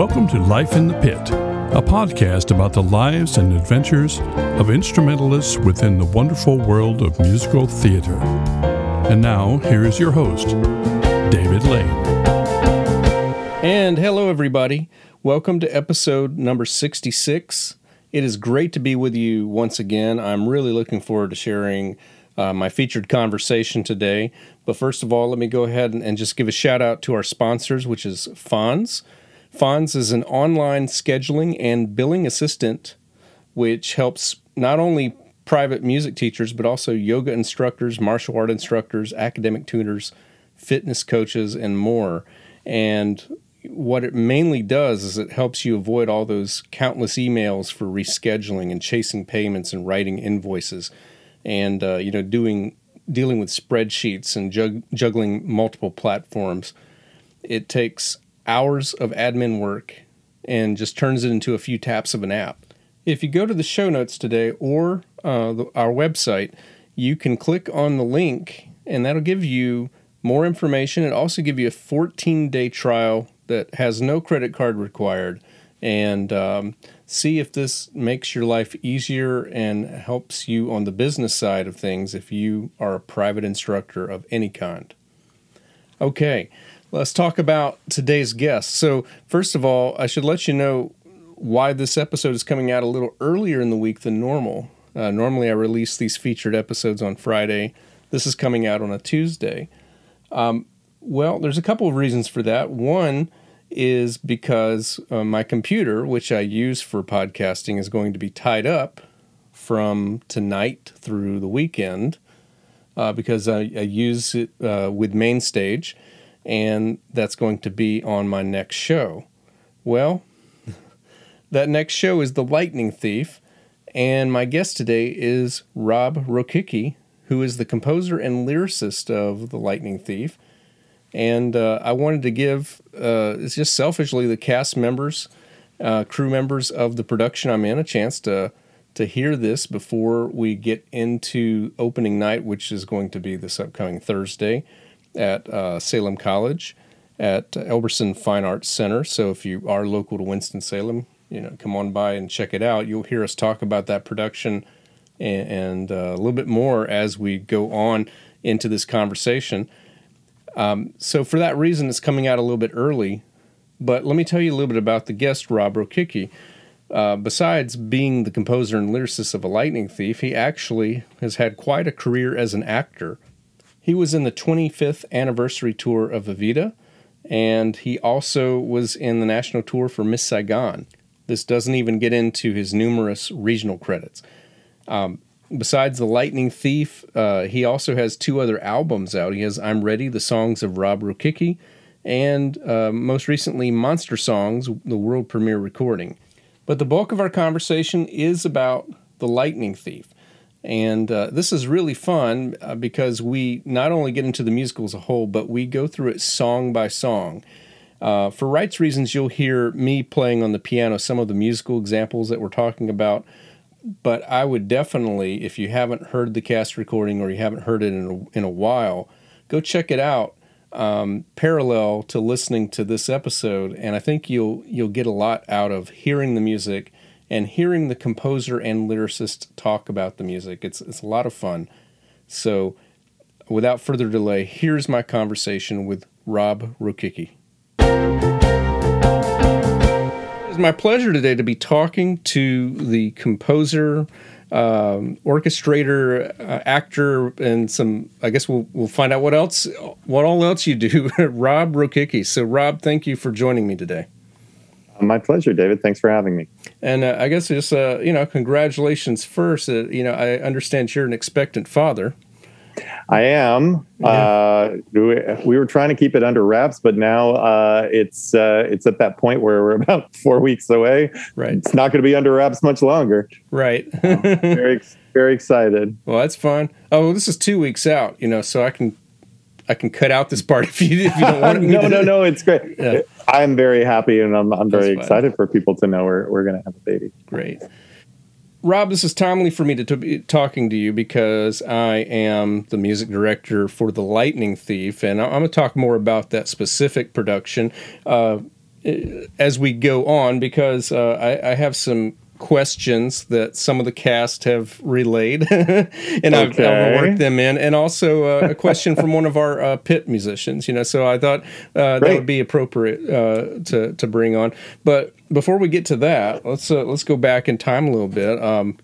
Welcome to Life in the Pit, a podcast about the lives and adventures of instrumentalists within the wonderful world of musical theater. And now, here is your host, David Lane. And hello, everybody. Welcome to episode number 66. It is great to be with you once again. I'm really looking forward to sharing uh, my featured conversation today. But first of all, let me go ahead and, and just give a shout out to our sponsors, which is Fons. Fons is an online scheduling and billing assistant which helps not only private music teachers, but also yoga instructors, martial art instructors, academic tutors, fitness coaches, and more. And what it mainly does is it helps you avoid all those countless emails for rescheduling and chasing payments and writing invoices and uh, you know doing dealing with spreadsheets and jug- juggling multiple platforms it takes hours of admin work and just turns it into a few taps of an app. If you go to the show notes today or uh, the, our website you can click on the link and that'll give you more information. It also give you a 14 day trial that has no credit card required and um, see if this makes your life easier and helps you on the business side of things if you are a private instructor of any kind. Okay, let's talk about today's guest. So, first of all, I should let you know why this episode is coming out a little earlier in the week than normal. Uh, normally, I release these featured episodes on Friday. This is coming out on a Tuesday. Um, well, there's a couple of reasons for that. One, is because uh, my computer, which I use for podcasting, is going to be tied up from tonight through the weekend uh, because I, I, use it uh, with MainStage, and that's going to be on my next show. Well, that next show is The Lightning Thief, and my guest today is Rob Rokicki, who is the composer and lyricist of The Lightning Thief and uh, I wanted to give uh, it's just selfishly the cast members, uh, crew members of the production I'm in a chance to to hear this before we get into opening night, which is going to be this upcoming Thursday at uh, Salem College at Elberson Fine Arts Center. So if you are local to Winston Salem, you know, come on by and check it out. You'll hear us talk about that production and, and uh, a little bit more as we go on into this conversation. Um, so for that reason, it's coming out a little bit early. But let me tell you a little bit about the guest, Rob Rokicki. Uh, besides being the composer and lyricist of A Lightning Thief, he actually has had quite a career as an actor. He was in the 25th anniversary tour of Evita, and he also was in the national tour for Miss Saigon. This doesn't even get into his numerous regional credits. Um, besides the Lightning Thief, uh, he also has two other albums out. He has I'm Ready, the songs of Rob Rokicki, and uh, most recently Monster Songs, the world premiere recording. But the bulk of our conversation is about the Lightning Thief. And uh, this is really fun uh, because we not only get into the musical as a whole, but we go through it song by song. Uh, for rights reasons, you'll hear me playing on the piano some of the musical examples that we're talking about but I would definitely, if you haven't heard the cast recording or you haven't heard it in a, in a while, go check it out. Um, parallel to listening to this episode, and I think you'll you'll get a lot out of hearing the music and hearing the composer and lyricist talk about the music. It's it's a lot of fun. So, without further delay, here's my conversation with Rob Rokicki. It's my pleasure today to be talking to the composer, um, orchestrator, uh, actor, and some. I guess we'll we'll find out what else, what all else you do, Rob Rokicki. So, Rob, thank you for joining me today. My pleasure, David. Thanks for having me. And uh, I guess just uh, you know, congratulations first. Uh, you know, I understand you're an expectant father. I am. Yeah. Uh, we were trying to keep it under wraps, but now uh, it's uh, it's at that point where we're about four weeks away. Right. It's not going to be under wraps much longer. Right. very very excited. Well, that's fun. Oh, well, this is two weeks out. You know, so I can I can cut out this part if you if you don't want to. no, no, no. It's great. Yeah. I'm very happy, and I'm I'm very excited for people to know we're we're going to have a baby. Great. Rob, this is timely for me to, be talking to you because I am the music director for The Lightning Thief, and I'm going to talk more about that specific production. Uh, as we go on because uh, I, I, have some questions that some of the cast have relayed, and okay. I've, I've, worked them in, and also uh, a question from one of our uh, pit musicians. You know, so I thought uh, that would be appropriate uh, to to bring on. But before we get to that, let's uh, let's go back in time a little bit. Um,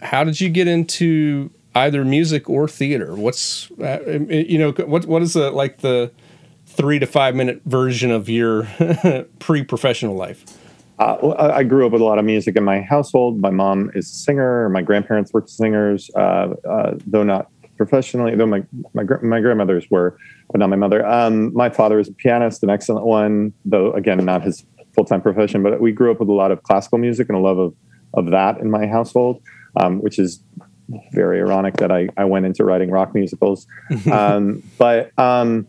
how did you get into either music or theater? What's you know what what is the like the three to five minute version of your pre-professional life? Uh, I grew up with a lot of music in my household. My mom is a singer. My grandparents were singers, uh, uh, though not professionally. Though my my my grandmothers were, but not my mother. Um, my father is a pianist, an excellent one, though again not his full time profession. But we grew up with a lot of classical music and a love of of that in my household, um, which is very ironic that I I went into writing rock musicals. um, but um,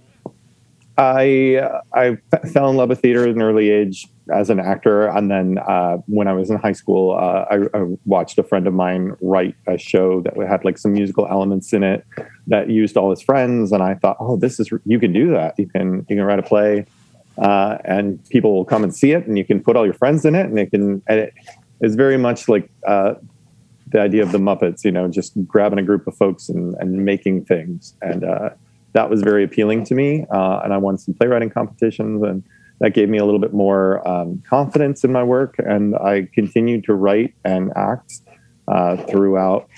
I I fell in love with theater at an early age as an actor, and then uh, when I was in high school, uh, I, I, watched a friend of mine write a show that had like some musical elements in it that used all his friends, and I thought, oh, this is you can do that. You can you can write a play, uh, and people will come and see it, and you can put all your friends in it, and it can. And it is very much like uh, the idea of the Muppets, you know, just grabbing a group of folks and, and making things and uh, that was very appealing to me. Uh, and I won some playwriting competitions, and that gave me a little bit more um, confidence in my work. And I continued to write and act uh, throughout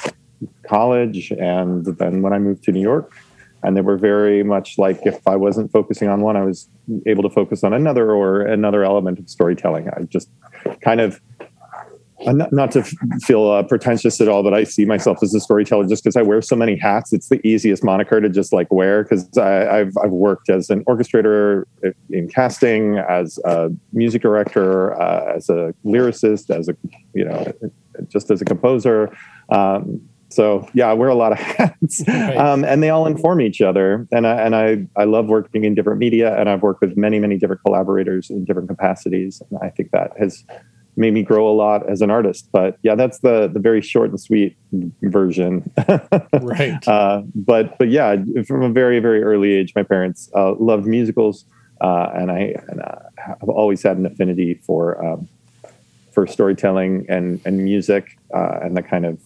college. And then when I moved to New York, and they were very much like if I wasn't focusing on one, I was able to focus on another or another element of storytelling. I just kind of not, not to feel uh, pretentious at all, but I see myself as a storyteller just because I wear so many hats. It's the easiest moniker to just like wear because I've I've worked as an orchestrator in casting, as a music director, uh, as a lyricist, as a you know, just as a composer. Um, so yeah, I wear a lot of hats, um, and they all inform each other. And I and I I love working in different media, and I've worked with many many different collaborators in different capacities, and I think that has made me grow a lot as an artist. But yeah, that's the the very short and sweet version. right. Uh, but but yeah, from a very very early age, my parents uh, loved musicals, uh, and I and uh, have always had an affinity for um, for storytelling and and music uh, and the kind of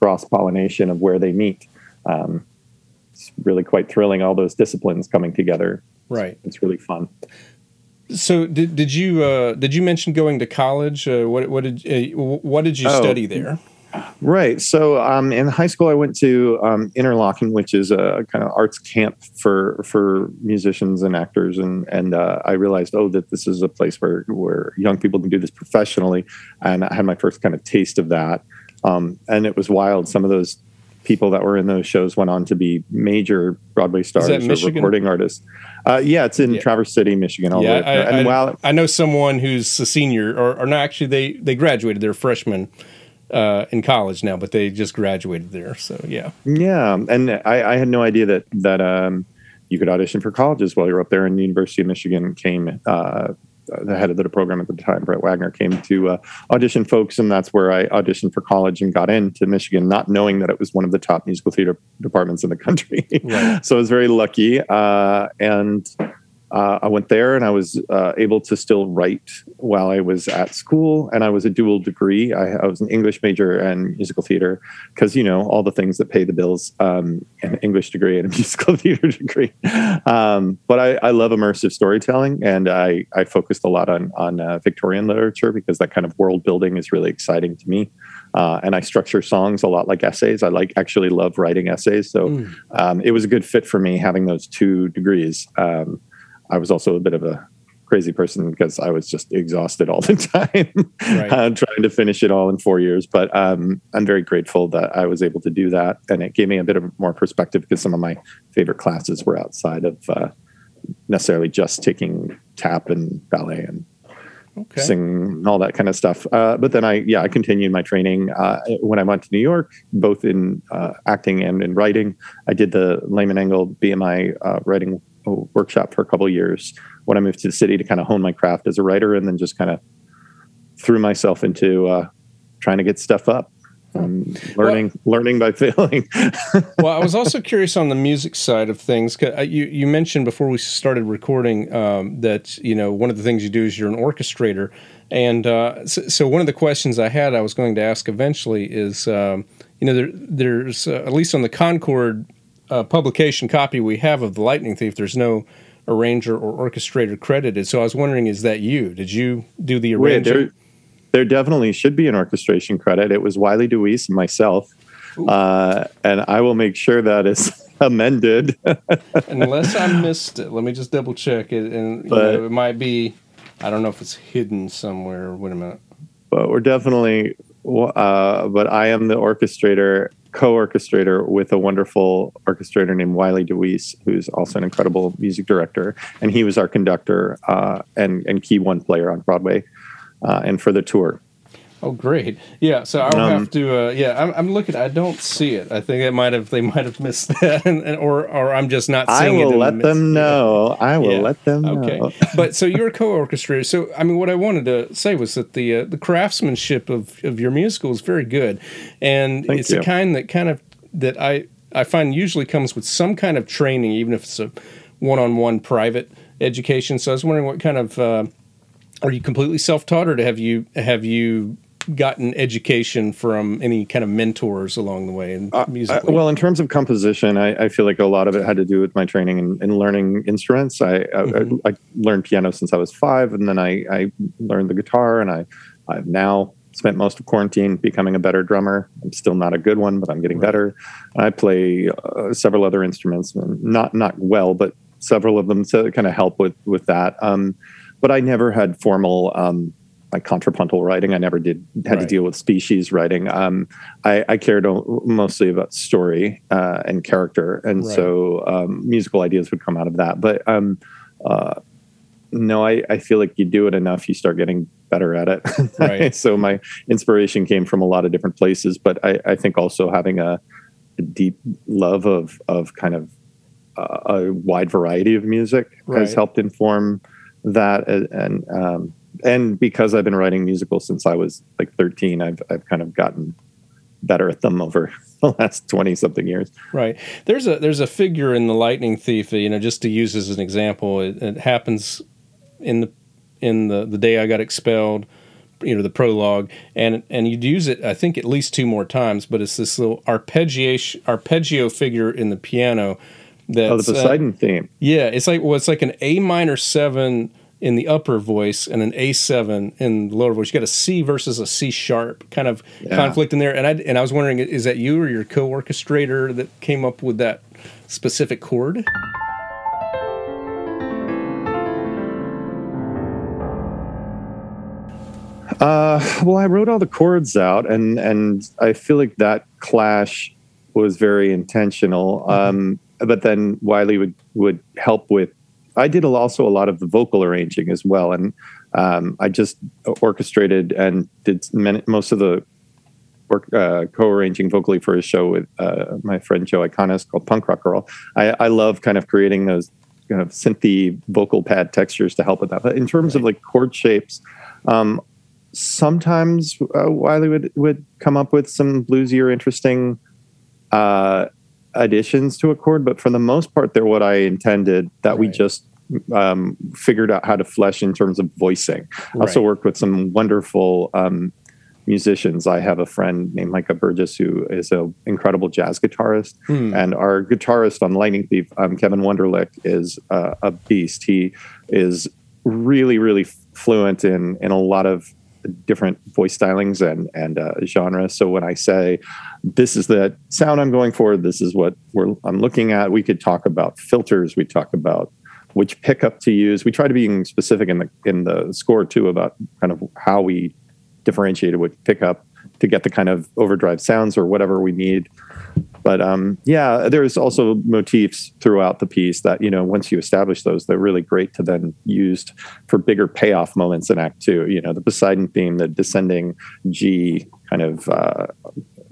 cross pollination of where they meet. Um, it's really quite thrilling. All those disciplines coming together. Right. It's, it's really fun. So did did you uh, did you mention going to college? Uh, what what did uh, what did you oh, study there? Right. So um, in high school, I went to um, Interlochen, which is a kind of arts camp for for musicians and actors, and and uh, I realized, oh, that this is a place where where young people can do this professionally, and I had my first kind of taste of that. Um, and it was wild. Some of those people that were in those shows went on to be major Broadway stars or recording artists. Uh, yeah, it's in yeah. Traverse City, Michigan. yeah, I, and I, while I know someone who's a senior, or, or no, actually they they graduated. They're freshmen uh, in college now, but they just graduated there. So yeah, yeah, and I, I had no idea that that um, you could audition for colleges while you're up there. And the University of Michigan came uh, the head of the program at the time, Brent Wagner, came to uh, audition folks, and that's where I auditioned for college and got into Michigan, not knowing that it was one of the top musical theater departments in the country. Right. so I was very lucky, uh, and uh, I went there and I was uh, able to still write while I was at school. And I was a dual degree. I, I was an English major and musical theater because, you know, all the things that pay the bills um, an English degree and a musical theater degree. Um, but I, I, love immersive storytelling and I, I focused a lot on, on uh, Victorian literature because that kind of world building is really exciting to me. Uh, and I structure songs a lot like essays. I like actually love writing essays. So mm. um, it was a good fit for me having those two degrees. I was also a bit of a crazy person because I was just exhausted all the time right. uh, trying to finish it all in four years. But um, I'm very grateful that I was able to do that. And it gave me a bit of more perspective because some of my favorite classes were outside of uh, necessarily just taking tap and ballet and okay. sing and all that kind of stuff. Uh, but then I, yeah, I continued my training uh, when I went to New York, both in uh, acting and in writing. I did the Lehman Engel BMI uh, writing workshop for a couple years when I moved to the city to kind of hone my craft as a writer, and then just kind of threw myself into uh, trying to get stuff up. I'm learning well, learning by failing. well, I was also curious on the music side of things. Uh, you you mentioned before we started recording um, that you know one of the things you do is you're an orchestrator, and uh, so, so, one of the questions I had I was going to ask eventually is um, you know there, there's uh, at least on the Concord uh, publication copy we have of the Lightning Thief, there's no arranger or orchestrator credited. So I was wondering, is that you? Did you do the arranging? there definitely should be an orchestration credit. It was Wiley DeWeese and myself. Uh, and I will make sure that is amended. Unless I missed it. Let me just double check it. And but, know, it might be, I don't know if it's hidden somewhere. Wait a minute. But we're definitely, uh, but I am the orchestrator, co orchestrator with a wonderful orchestrator named Wiley DeWeese, who's also an incredible music director. And he was our conductor uh, and, and key one player on Broadway uh, and for the tour. Oh, great! Yeah, so I'll um, have to. Uh, yeah, I'm, I'm, looking. I don't see it. I think it might have. They might have missed that, and, and, or or I'm just not seeing it. I will let the them know. I will yeah. let them know. Okay, but so you're a co-orchestrator. So I mean, what I wanted to say was that the uh, the craftsmanship of of your musical is very good, and Thank it's you. a kind that kind of that I I find usually comes with some kind of training, even if it's a one-on-one private education. So I was wondering what kind of uh, are you completely self-taught or have you have you gotten education from any kind of mentors along the way in uh, music? well, in terms of composition, I, I, feel like a lot of it had to do with my training in, in learning instruments. I, mm-hmm. I, I, learned piano since I was five, and then I, I learned the guitar, and I, I've now spent most of quarantine becoming a better drummer. I'm still not a good one, but I'm getting right. better. I play uh, several other instruments, not not well, but several of them to kind of help with with that. Um, but I never had formal um, like contrapuntal writing. I never did had right. to deal with species writing. Um, I, I, cared mostly about story uh, and character, and right. so um, musical ideas would come out of that. But um, uh, no, I, I feel like you do it enough, you start getting better at it. Right. so my inspiration came from a lot of different places, but I, I think also having a, a, deep love of of kind of uh, a wide variety of music has helped inform that and um, and because I've been writing musicals since I was like 13, I've I've kind of gotten better at them over the last 20 something years. Right. There's a there's a figure in the Lightning Thief, you know, just to use as an example, it, it happens in the in the the day I got expelled, you know, the prologue, and and you'd use it I think at least two more times, but it's this little arpeggiation arpeggio figure in the piano that's, oh, the uh, Poseidon uh, theme. Yeah, it's like well, it's like an A minor seven in the upper voice and an A seven in the lower voice. You got a C versus a C sharp kind of yeah. conflict in there. And I and I was wondering, is that you or your co-orchestrator that came up with that specific chord? Uh, well, I wrote all the chords out, and and I feel like that clash was very intentional. Mm-hmm. Um, but then Wiley would would help with. I did also a lot of the vocal arranging as well, and um, I just orchestrated and did many, most of the work, uh, co-arranging vocally for a show with uh, my friend Joe Iconis called Punk Rock Girl. I, I love kind of creating those kind of synthy vocal pad textures to help with that. But in terms right. of like chord shapes, um, sometimes uh, Wiley would would come up with some bluesy or interesting uh, additions to a chord, but for the most part, they're what I intended. That right. we just um, figured out how to flesh in terms of voicing. Right. I also worked with some wonderful um, musicians. I have a friend named Micah Burgess who is an incredible jazz guitarist, hmm. and our guitarist on Lightning Thief, um, Kevin Wunderlich, is uh, a beast. He is really, really fluent in in a lot of different voice stylings and and uh, genres. So when I say this is the sound I'm going for, this is what we're I'm looking at. We could talk about filters. We talk about which pickup to use. We try to be specific in the in the score too about kind of how we differentiate with pickup to get the kind of overdrive sounds or whatever we need. But um, yeah, there's also motifs throughout the piece that you know once you establish those, they're really great to then used for bigger payoff moments in Act Two. You know, the Poseidon theme, the descending G kind of uh,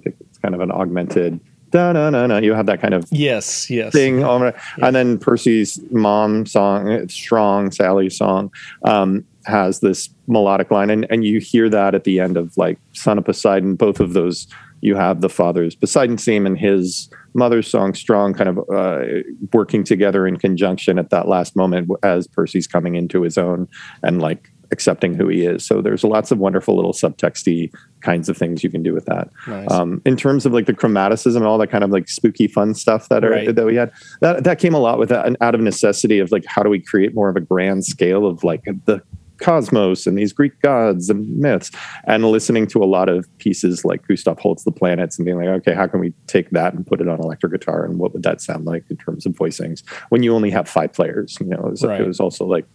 it's kind of an augmented da na na na. You have that kind of yes, yes thing, and then Percy's mom song, strong Sally song, um, has this melodic line, and and you hear that at the end of like Son of Poseidon. Both of those you have the father's Poseidon theme and his mother's song Strong kind of uh, working together in conjunction at that last moment as Percy's coming into his own and like accepting who he is. So there's lots of wonderful little subtexty kinds of things you can do with that. Nice. Um, in terms of like the chromaticism and all that kind of like spooky fun stuff that are right. that we had, that that came a lot with that, out of necessity of like how do we create more of a grand scale of like the cosmos and these Greek gods and myths, and listening to a lot of pieces like Gustav Holst the Planets and being like, okay, how can we take that and put it on electric guitar and what would that sound like in terms of voicings when you only have five players? You know, it was, right. it was also like,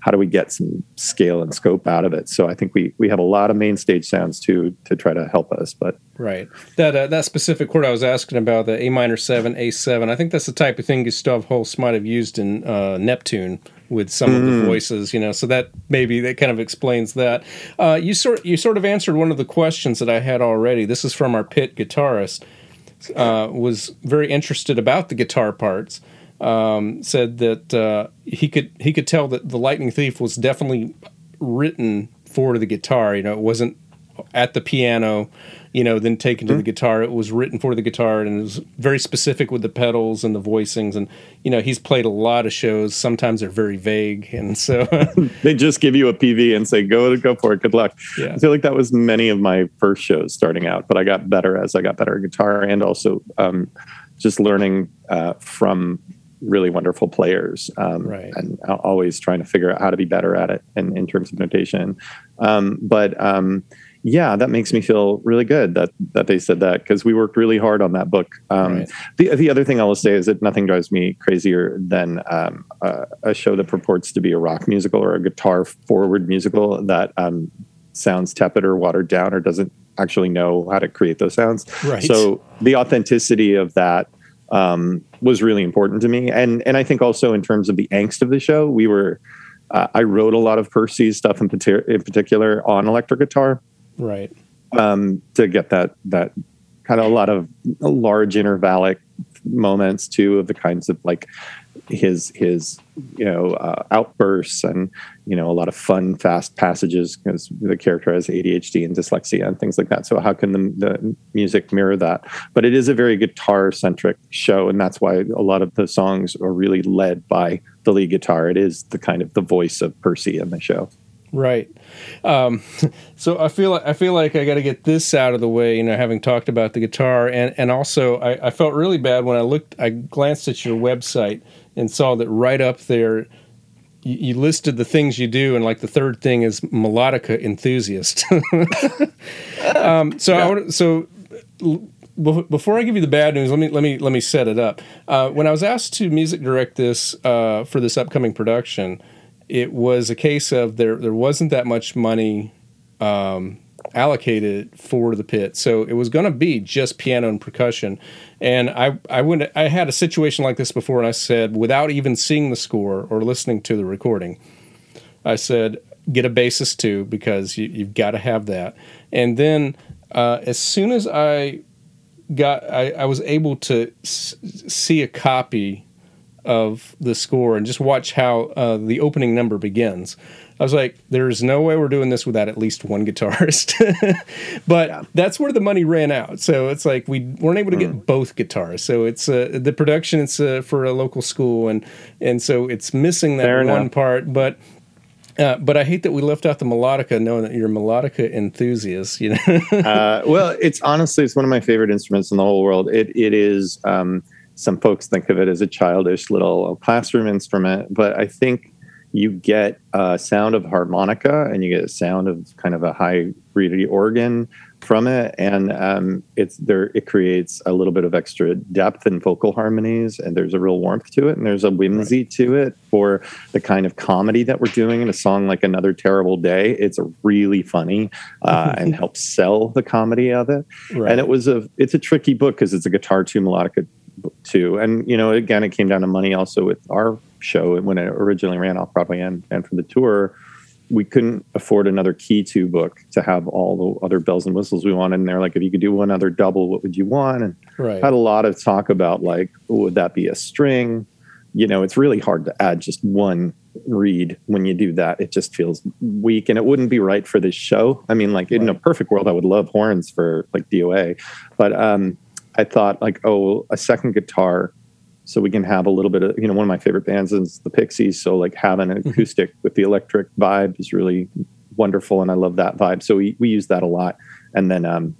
how do we get some scale and scope out of it? So I think we we have a lot of MainStage sounds to to try to help us, but right that uh, that specific chord I was asking about the A minor seven A seven, I think that's the type of thing Gustav Holst might have used in uh, Neptune with some mm. of the mm. voices, you know. So that maybe that kind of explains that. Uh, you sort you sort of answered one of the questions that I had already. This is from our pit guitarist. Uh, was very interested about the guitar parts. Um, said that uh, he could he could tell that the Lightning Thief was definitely written for the guitar. You know, it wasn't at the piano you know, then taken to mm-hmm. the guitar. It was written for the guitar and it was very specific with the pedals and the voicings. And, you know, he's played a lot of shows. Sometimes they're very vague. And so they just give you a PV and say, go, go for it. Good luck. Yeah. I feel like that was many of my first shows starting out, but I got better as I got better at guitar and also um, just learning uh, from really wonderful players um, right. and always trying to figure out how to be better at it in, in terms of notation. Um, but, um, yeah, that makes me feel really good that that they said that because we worked really hard on that book. Um, right. The the other thing I will say is that nothing drives me crazier than um, a, a, show that purports to be a rock musical or a guitar forward musical that um, sounds tepid or watered down or doesn't actually know how to create those sounds. Right. So the authenticity of that um, was really important to me, and and I think also in terms of the angst of the show, we were. Uh, I wrote a lot of Percy's stuff in, in particular on electric guitar right. Um, to get that that kind of a lot of large intervallic moments too of the kinds of like his his you know uh, outbursts and you know a lot of fun fast passages because the character has ADHD and dyslexia and things like that. So how can the, the music mirror that? But it is a very guitar centric show and that's why a lot of the songs are really led by the lead guitar. It is the kind of the voice of Percy in the show. Right. Um, so I feel like I feel like I got to get this out of the way. You know, having talked about the guitar, and and also I, I, felt really bad when I looked. I glanced at your website and saw that right up there. You, you listed the things you do, and like the third thing is melodica enthusiast. um, so yeah. I want so before I give you the bad news, let me let me let me set it up. Uh, when I was asked to music direct this uh, for this upcoming production, it was a case of there there wasn't that much money um, allocated for the pit, so it was going to be just piano and percussion. And I I went I had a situation like this before, and I said without even seeing the score or listening to the recording, I said get a bassist too because you, you've got to have that. And then uh, as soon as I got I, I was able to s- see a copy of the score and just watch how uh, the opening number begins. I was like, there's no way we're doing this without at least one guitarist. but yeah. that's where the money ran out. So it's like we weren't able to get mm. both guitars. So it's uh, the production. It's uh, for a local school, and and so it's missing that Fair one enough. part. But uh, but I hate that we left out the melodica, knowing that you're a melodica enthusiast. You know. uh, well, it's honestly it's one of my favorite instruments in the whole world. It it is. Um, some folks think of it as a childish little classroom instrument, but I think you get a sound of harmonica and you get a sound of kind of a high reedy organ from it and um, it's there it creates a little bit of extra depth in vocal harmonies and there's a real warmth to it and there's a whimsy right. to it for the kind of comedy that we're doing in a song like another terrible day it's really funny uh, and helps sell the comedy of it right. and it was a it's a tricky book because it's a guitar two melodica too. And you know, again, it came down to money also with our show when it originally ran off Broadway and and for the tour. We couldn't afford another key two book to have all the other bells and whistles we wanted. And they're like, if you could do one other double, what would you want? And right. had a lot of talk about like, would that be a string? You know, it's really hard to add just one reed when you do that. It just feels weak and it wouldn't be right for this show. I mean, like in a perfect world, I would love horns for like DOA, but um, I thought like, oh, a second guitar so we can have a little bit of you know one of my favorite bands is the Pixies. So like having an mm-hmm. acoustic with the electric vibe is really wonderful, and I love that vibe. So we we use that a lot, and then um,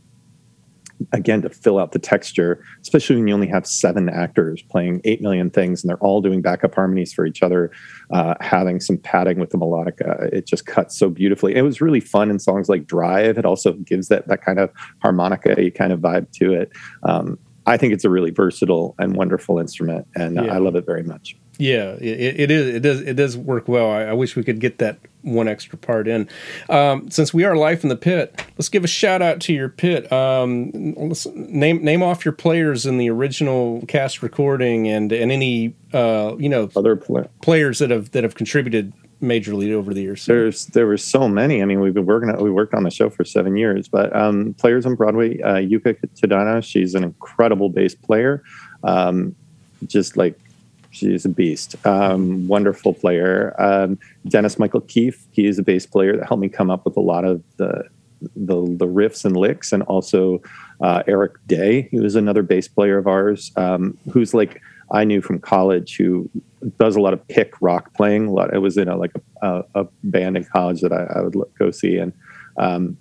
again to fill out the texture, especially when you only have seven actors playing eight million things and they're all doing backup harmonies for each other, uh, having some padding with the melodica, it just cuts so beautifully. It was really fun in songs like Drive. It also gives that that kind of harmonica kind of vibe to it. Um, I think it's a really versatile and wonderful instrument, and yeah. I love it very much. Yeah, it, it is. It does. It does work well. I, I, wish we could get that one extra part in. Um, since we are live in the pit, let's give a shout out to your pit. Um, name name off your players in the original cast recording, and and any uh, you know other play- players that have that have contributed majorly over the years? There's there were so many. I mean, we've been working. We worked on the show for seven years. But um, players on Broadway, uh, Yuka Tadano, she's an incredible bass player. Um, just like she's a beast. Um, wonderful player. Um, Dennis Michael Keefe, he is a bass player that helped me come up with a lot of the the, the riffs and licks, and also uh, Eric Day, he was another bass player of ours, um, who's like I knew from college who does a lot of pick rock playing. A lot. Was in a like a, a band in college that I, I would go see, and um,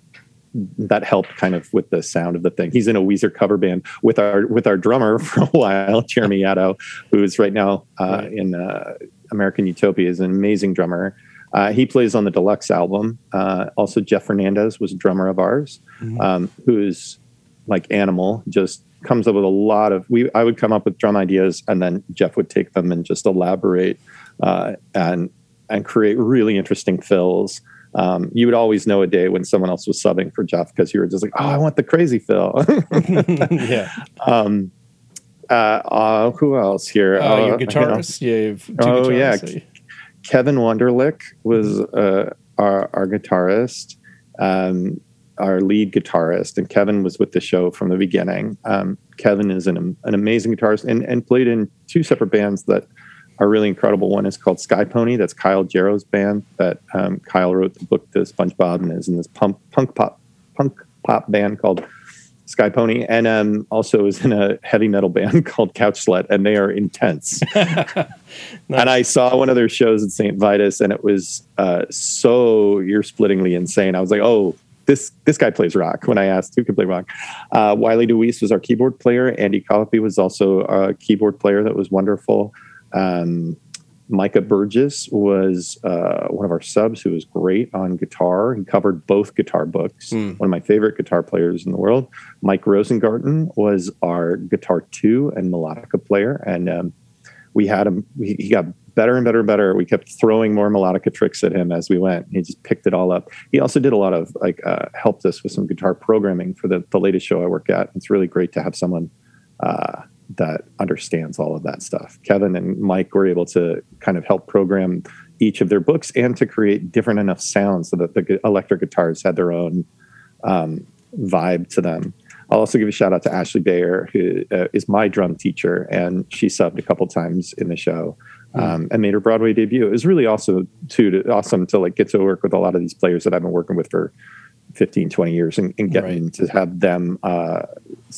that helped kind of with the sound of the thing. He's in a Weezer cover band with our with our drummer for a while, Jeremy Yaddo, who's right now uh, in uh, American Utopia, is an amazing drummer. Uh, he plays on the deluxe album. Uh, also, Jeff Fernandez was a drummer of ours, mm-hmm. um, who's like Animal, just comes up with a lot of we i would come up with drum ideas and then jeff would take them and just elaborate uh, and and create really interesting fills um, you would always know a day when someone else was subbing for jeff because you were just like oh i want the crazy fill. yeah. Um, uh, uh, who else here? Uh, your guitarist? you know, oh yeah. kevin wunderlich was uh, our, our guitarist um, our lead guitarist, and Kevin was with the show from the beginning. Um, Kevin is an, an amazing guitarist and, and played in two separate bands that are really incredible. One is called Sky Pony. That's Kyle Jarrow's band. That um, Kyle wrote the book to SpongeBob and is in this punk punk pop punk pop band called Sky Pony, and um, also is in a heavy metal band called Couch Slut, and they are intense. nice. And I saw one of their shows at St. Vitus, and it was uh, so ear splittingly insane. I was like, oh, this this guy plays rock. When I asked who could play rock, uh, Wiley DeWeese was our keyboard player. Andy Colopy was also a keyboard player that was wonderful. Um, Micah Burgess was uh, one of our subs who was great on guitar. He covered both guitar books. Mm. One of my favorite guitar players in the world. Mike Rosengarten was our guitar two and melodica player, and um, we had him. He, he got better and better and better. We kept throwing more melodica tricks at him as we went. He just picked it all up. He also did a lot of like uh, helped us with some guitar programming for the the latest show I work at. It's really great to have someone uh, that understands all of that stuff. Kevin and Mike were able to kind of help program each of their books and to create different enough sounds so that the electric guitars had their own um, vibe to them. I'll also give a shout out to Ashley Bayer, who uh, is my drum teacher, and she subbed a couple times in the show um, and made her Broadway debut. It was really also too to, awesome to like get to work with a lot of these players that I've been working with for 15, 20 years and, and getting right. to have them, uh,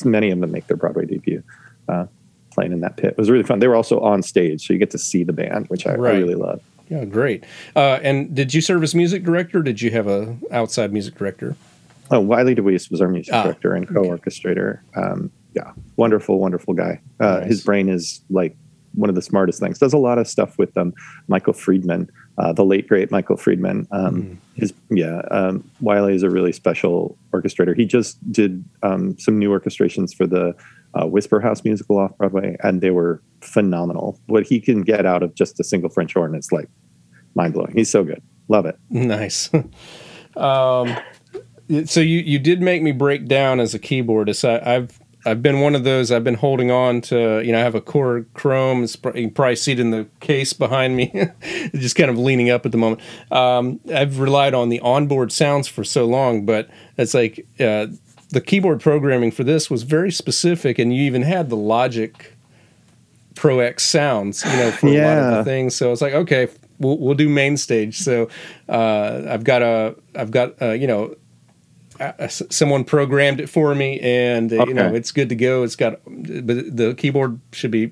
many of them make their Broadway debut. Uh, playing in that pit it was really fun. They were also on stage, so you get to see the band, which I, right. I really love. Yeah, great. Uh, and did you serve as music director? did you have a outside music director? Oh, Wiley DeWeese was our music ah, director and co-orchestrator. Okay. Um, yeah, wonderful, wonderful guy. Uh, nice. His brain is like one of the smartest things. Does a lot of stuff with them. Michael Friedman, uh, the late great Michael Friedman. Um, mm. His yeah, um, Wiley is a really special orchestrator. He just did um, some new orchestrations for the uh, Whisper House musical off Broadway, and they were phenomenal. What he can get out of just a single French horn is like mind blowing. He's so good. Love it. Nice. Um, so you you did make me break down as a keyboardist. I, I've I've been one of those. I've been holding on to, you know, I have a Korg Krome. It's, you can probably see it in the case behind me, just kind of leaning up at the moment. Um, I've relied on the onboard sounds for so long, but it's like uh, the keyboard programming for this was very specific, and you even had the Logic Pro X sounds, you know, for yeah. a lot of the things. So it's like, okay, we'll, we'll do MainStage. So uh, I've got a I've got uh, you know uh, someone programmed it for me, and uh, okay. you know it's good to go. It's got but the keyboard should be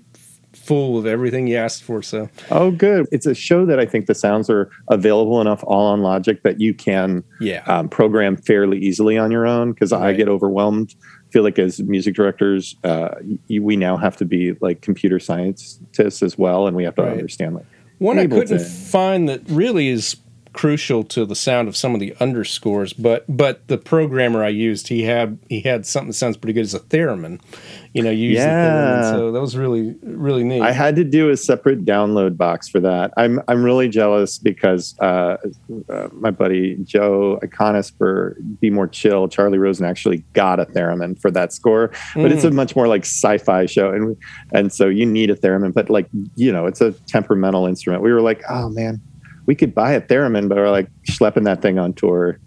full of everything you asked for. So oh, good. It's a show that I think the sounds are available enough all on Logic that you can yeah um, program fairly easily on your own. Because right. I get overwhelmed. I feel like as music directors, uh, we now have to be like computer scientists as well, and we have to right. understand like one I couldn't to, find that really is crucial to the sound of some of the underscores. But but the programmer I used, he had he had something that sounds pretty good as a theremin. You know, use yeah. the theremin. So that was really really neat. I had to do a separate download box for that. I'm I'm really jealous because uh, uh, my buddy Joe Iconis for Be More Chill, Charlie Rosen actually got a theremin for that score. But mm. it's a mm. much more like sci-fi show, and and so you need a theremin. But like you know, it's a temperamental instrument. We were like, oh man we could buy a theremin, but we're like schlepping that thing on tour.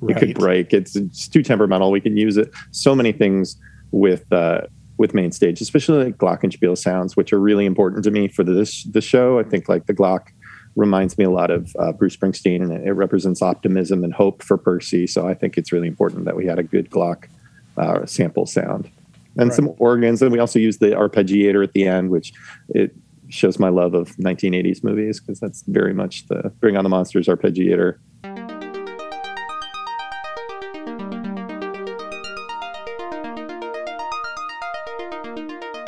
Right. It could break. It's, it's too temperamental. We can use it so many things with uh, with MainStage, especially like glockenspiel sounds, which are really important to me for this the show. I think like the Glock reminds me a lot of uh, Bruce Springsteen, and it, it, represents optimism and hope for Percy. So I think it's really important that we had a good Glock uh, sample sound and right. some organs, and we also use the arpeggiator at the end, which it shows my love of 1980s movies because that's very much the Bring on the Monsters arpeggiator.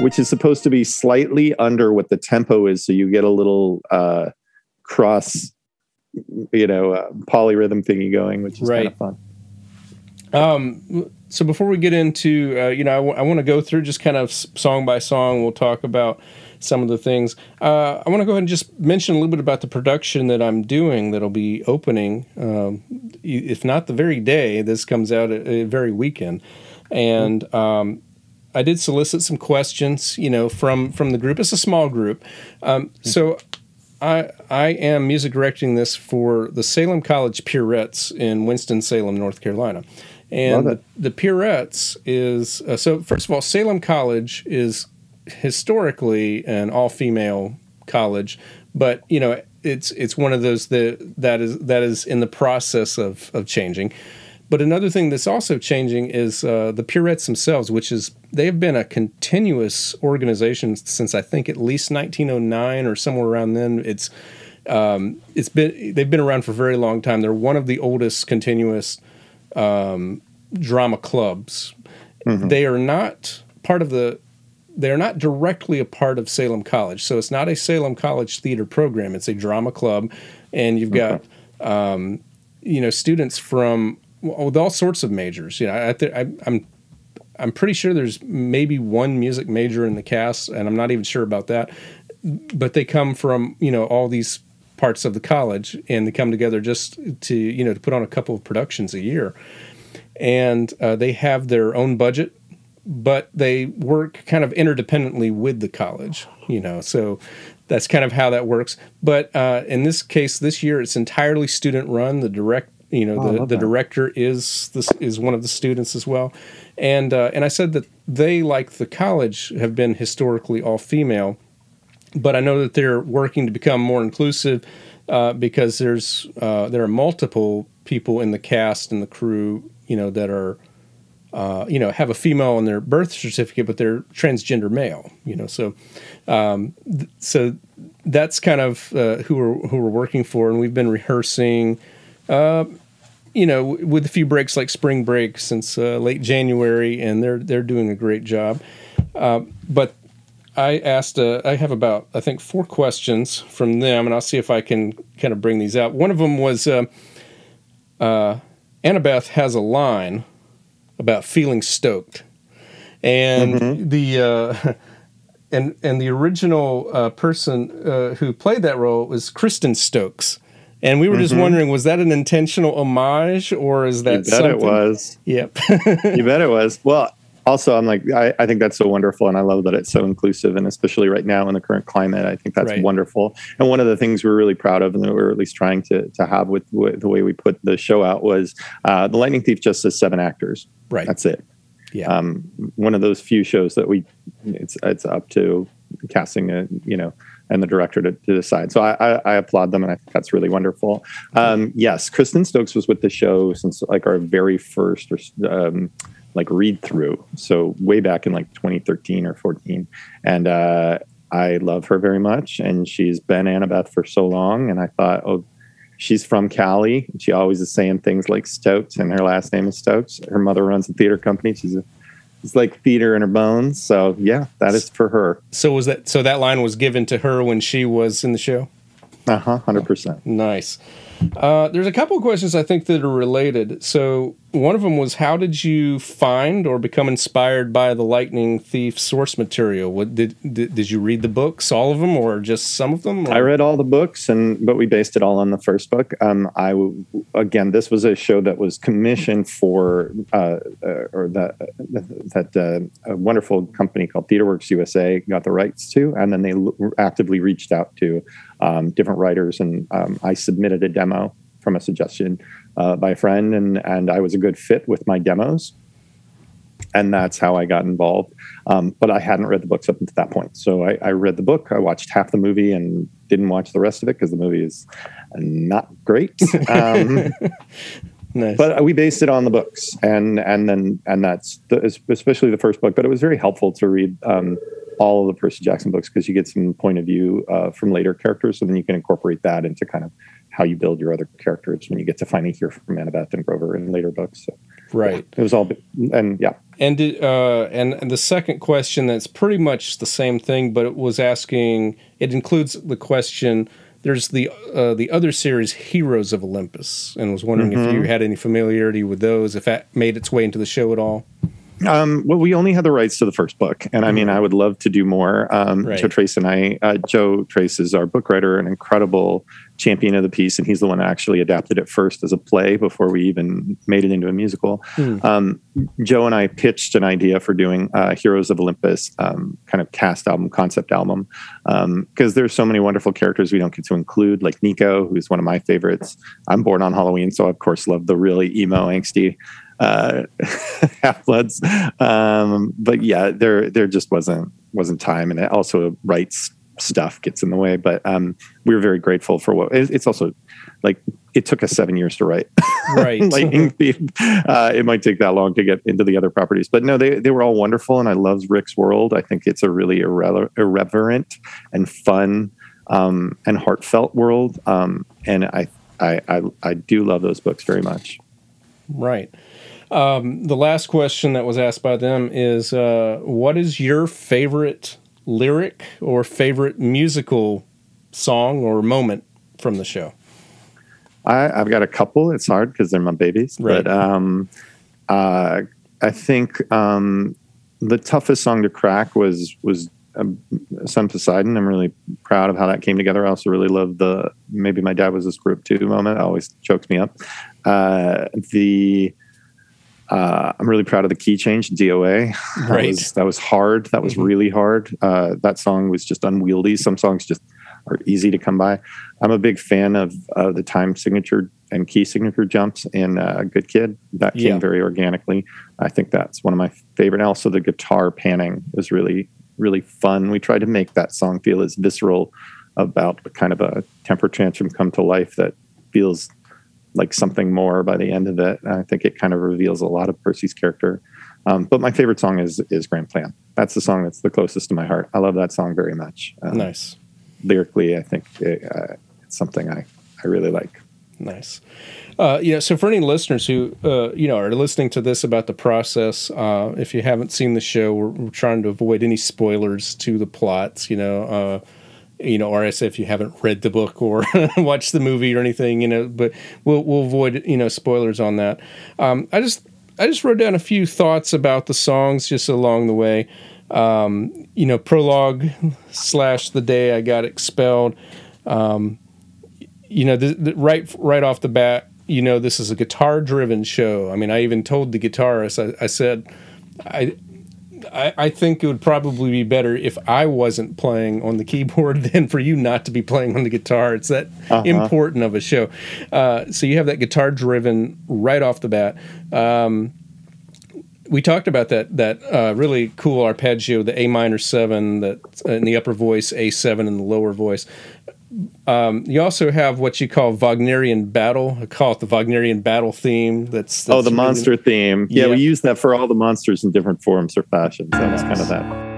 Which is supposed to be slightly under what the tempo is, so you get a little uh, cross, you know, uh, polyrhythm thingy going, which is right. kind of fun. Um, so before we get into, uh, you know, I, w- I want to go through just kind of song by song. We'll talk about some of the things. Uh, I want to go ahead and just mention a little bit about the production that I'm doing that'll be opening, um, if not the very day this comes out, a, a very weekend. And um, I did solicit some questions, you know, from from the group. It's a small group, um, so I I am music directing this for the Salem College Pierrettes in Winston Salem, North Carolina. And the, the Pierrettes is uh, so. First of all, Salem College is historically an all female college, but you know it's it's one of those that that is that is in the process of of changing. But another thing that's also changing is uh, the Pierrettes themselves, which is they have been a continuous organization since I think at least 1909 or somewhere around then. It's um, it's been they've been around for a very long time. They're one of the oldest continuous um, drama clubs. Mm-hmm. They are not part of the they're not directly a part of Salem College. So it's not a Salem College theater program. It's a drama club, and you've got okay. um, you know students from with all sorts of majors. You know, I, I, I'm I'm pretty sure there's maybe one music major in the cast, and I'm not even sure about that. But they come from you know all these parts of the college, and they come together just to you know to put on a couple of productions a year, and uh, they have their own budget but they work kind of interdependently with the college, you know. So that's kind of how that works. But uh, in this case, this year it's entirely student run. The direct, you know, oh, the, the director is this is one of the students as well, and uh, and I said that they, like the college, have been historically all female, but I know that they're working to become more inclusive uh, because there's uh, there are multiple people in the cast and the crew, you know, that are uh, you know, have a female on their birth certificate, but they're transgender male. You know, so um, th- so that's kind of uh, who we're who we're working for, and we've been rehearsing. Uh, you know, with a few breaks like spring break since uh, late January, and they're they're doing a great job. Uh, but I asked, I have about I think four questions from them, and I'll see if I can kind of bring these out. One of them was. Annabeth has a line about feeling stoked, and mm-hmm. the uh, and and the original uh, person uh, who played that role was Kristen Stokes. And we were just mm-hmm. wondering, was that an intentional homage, or is that? You bet something? it was. Yep. you bet it was. Well, also i'm like I, I, think that's so wonderful and i love that it's so inclusive and especially right now in the current climate i think that's right. wonderful and one of the things we're really proud of and that we're at least trying to, to have with, with the way we put the show out was uh, the lightning thief just has seven actors right that's it yeah um, one of those few shows that we it's it's up to casting a you know and the director to, to decide. So I, I, I, applaud them, and I think that's really wonderful. Um, yes, Kristen Stokes was with the show since like our very first um, like read through. So way back in like 2013 or 14, and uh, I love her very much, and she's been Annabeth for so long, and I thought, oh. She's from Cali. She always is saying things like Stokes, and her last name is Stokes. Her mother runs a theater company. She's a it's like theater in her bones. So yeah, that is for her. So was that so that line was given to her when she was in the show? Uh huh, hundred percent. Nice. Uh, there's a couple of questions I think that are related. So one of them was, how did you find or become inspired by the Lightning Thief source material? What did did, did you read the books, all of them, or just some of them? Or? I read all the books, and but we based it all on the first book. Um, I again, this was a show that was commissioned for uh, uh, or that that uh, a wonderful company called TheaterWorks USA got the rights to, and then they actively reached out to um, different writers, and um, I submitted a demo from a suggestion uh, by a friend, and and I was a good fit with my demos, and that's how I got involved. Um, but I hadn't read the books up until that point, so I, I, read the book. I watched half the movie and didn't watch the rest of it because the movie is not great. Um, nice. But we based it on the books, and and then and that's the, especially the first book. But it was very helpful to read. Um, all of the Percy Jackson books because you get some point of view uh, from later characters, so then you can incorporate that into kind of how you build your other characters when you get to finally hear from Annabeth and Grover in later books. So, right. Yeah, it was all, and yeah. And uh, and and the second question that's pretty much the same thing, but it was asking. It includes the question. There's the uh, the other series, Heroes of Olympus, and was wondering mm-hmm. if you had any familiarity with those, if that made its way into the show at all. Um, well, we only had the rights to the first book, and I mean, mm-hmm. I would love to do more. Um, right. Joe Tracz and I, uh, Joe Tracz is our book writer, an incredible champion of the piece, and he's the one that actually adapted it first as a play before we even made it into a musical. Mm. Um, Joe and I pitched an idea for doing uh, Heroes of Olympus, um, kind of cast album, concept album, because um, there's so many wonderful characters we don't get to include, like Nico, who's one of my favorites. I'm born on Halloween, so I, of course love the really emo, angsty uh, half bloods. Um, but yeah, there there just wasn't wasn't time, and it also rights stuff gets in the way. But um, we were very grateful for what it's also like. It took us seven years to write. Right, Lightning Thief. Uh, it might take that long to get into the other properties, but no, they they were all wonderful, and I love Rick's world. I think it's a really irre- irreverent and fun um, and heartfelt world, um, and I, I I I do love those books very much. Right. Um, the last question that was asked by them is uh, What is your favorite lyric or favorite musical song or moment from the show? I, have got a couple. It's hard because they're my babies. Right. But um, uh, I think um, the toughest song to crack was was um, Son Poseidon. I'm really proud of how that came together. I also really love the maybe my dad was this group too moment. It always chokes me up. Uh, the uh, I'm really proud of the key change DOA. That right. Was, that was hard. That was mm-hmm. really hard. Uh, that song was just unwieldy. Some songs just are easy to come by. I'm a big fan of uh, the time signature and key signature jumps in uh, Good Kid. That came yeah. very organically. I think that's one of my favorite. And also, the guitar panning was really, really fun. We tried to make that song feel as visceral about kind of a temper tantrum come to life that feels like something more by the end of it. I think it kind of reveals a lot of Percy's character. Um, but my favorite song is is Grand Plan. That's the song that's the closest to my heart. I love that song very much. Um, nice. Lyrically, I think it, uh, it's something I, I really like. Nice. Uh, yeah. So for any listeners who uh, you know are listening to this about the process, uh, if you haven't seen the show, we're, we're, trying to avoid any spoilers to the plots. You know uh, you know, or if you haven't read the book or watched the movie or anything, you know, but we'll we'll avoid you know spoilers on that. Um, I just I just wrote down a few thoughts about the songs just along the way. Um, you know, prologue slash the day I got expelled. Um, you know, the, the, right right off the bat, you know, this is a guitar driven show. I mean, I even told the guitarist, I, I said, I I, I, think it would probably be better if I wasn't playing on the keyboard than for you not to be playing on the guitar. It's that uh-huh. important of a show. Uh, so you have that guitar driven right off the bat. Um, we talked about that that uh, really cool arpeggio, the A minor seven, that in the upper voice, A seven in the lower voice. Um, you also have what you call Wagnerian battle. I call it the Wagnerian battle theme. That's, that's oh, the really, monster theme. Yeah, yeah, we use that for all the monsters in different forms or fashions. That was kind of that.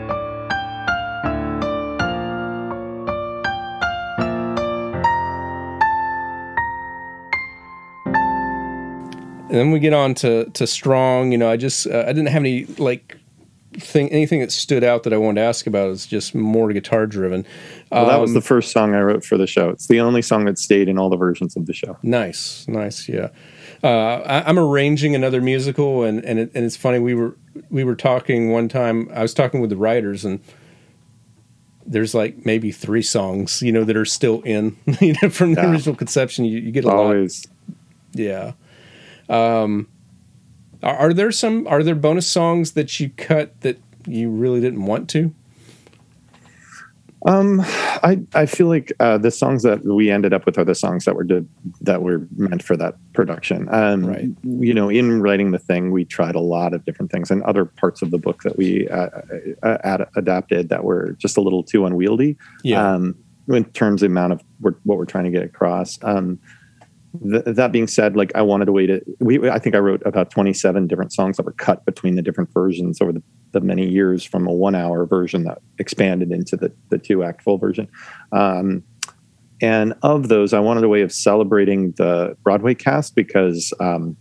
And then we get on to to strong. You know, I just uh, I didn't have any like thing anything that stood out that I wanted to ask about. Is just more guitar driven. Well, that was the um, first song I wrote for the show. It's the only song that stayed in all the versions of the show. Nice, nice, yeah. Uh, I, am arranging another musical, and and, it, and it's funny. We were we were talking one time. I was talking with the writers, and there's like maybe three songs, you know, that are still in, you know, from the yeah. original conception. You, you get a always, lot. yeah. Um, are, are there some? Are there bonus songs that you cut that you really didn't want to? Um, I I feel like uh, the songs that we ended up with are the songs that were did, that were meant for that production. Um, right. You know, in writing the thing, we tried a lot of different things, and other parts of the book that we uh, uh, ad- adapted that were just a little too unwieldy. Yeah. Um, in terms of the amount of what we're trying to get across. Um, Th- that being said, like I wanted a way to, we, I think I wrote about 27 different songs that were cut between the different versions over the, the many years from a one hour version that expanded into the, the two act full version. Um, and of those, I wanted a way of celebrating the Broadway cast because um,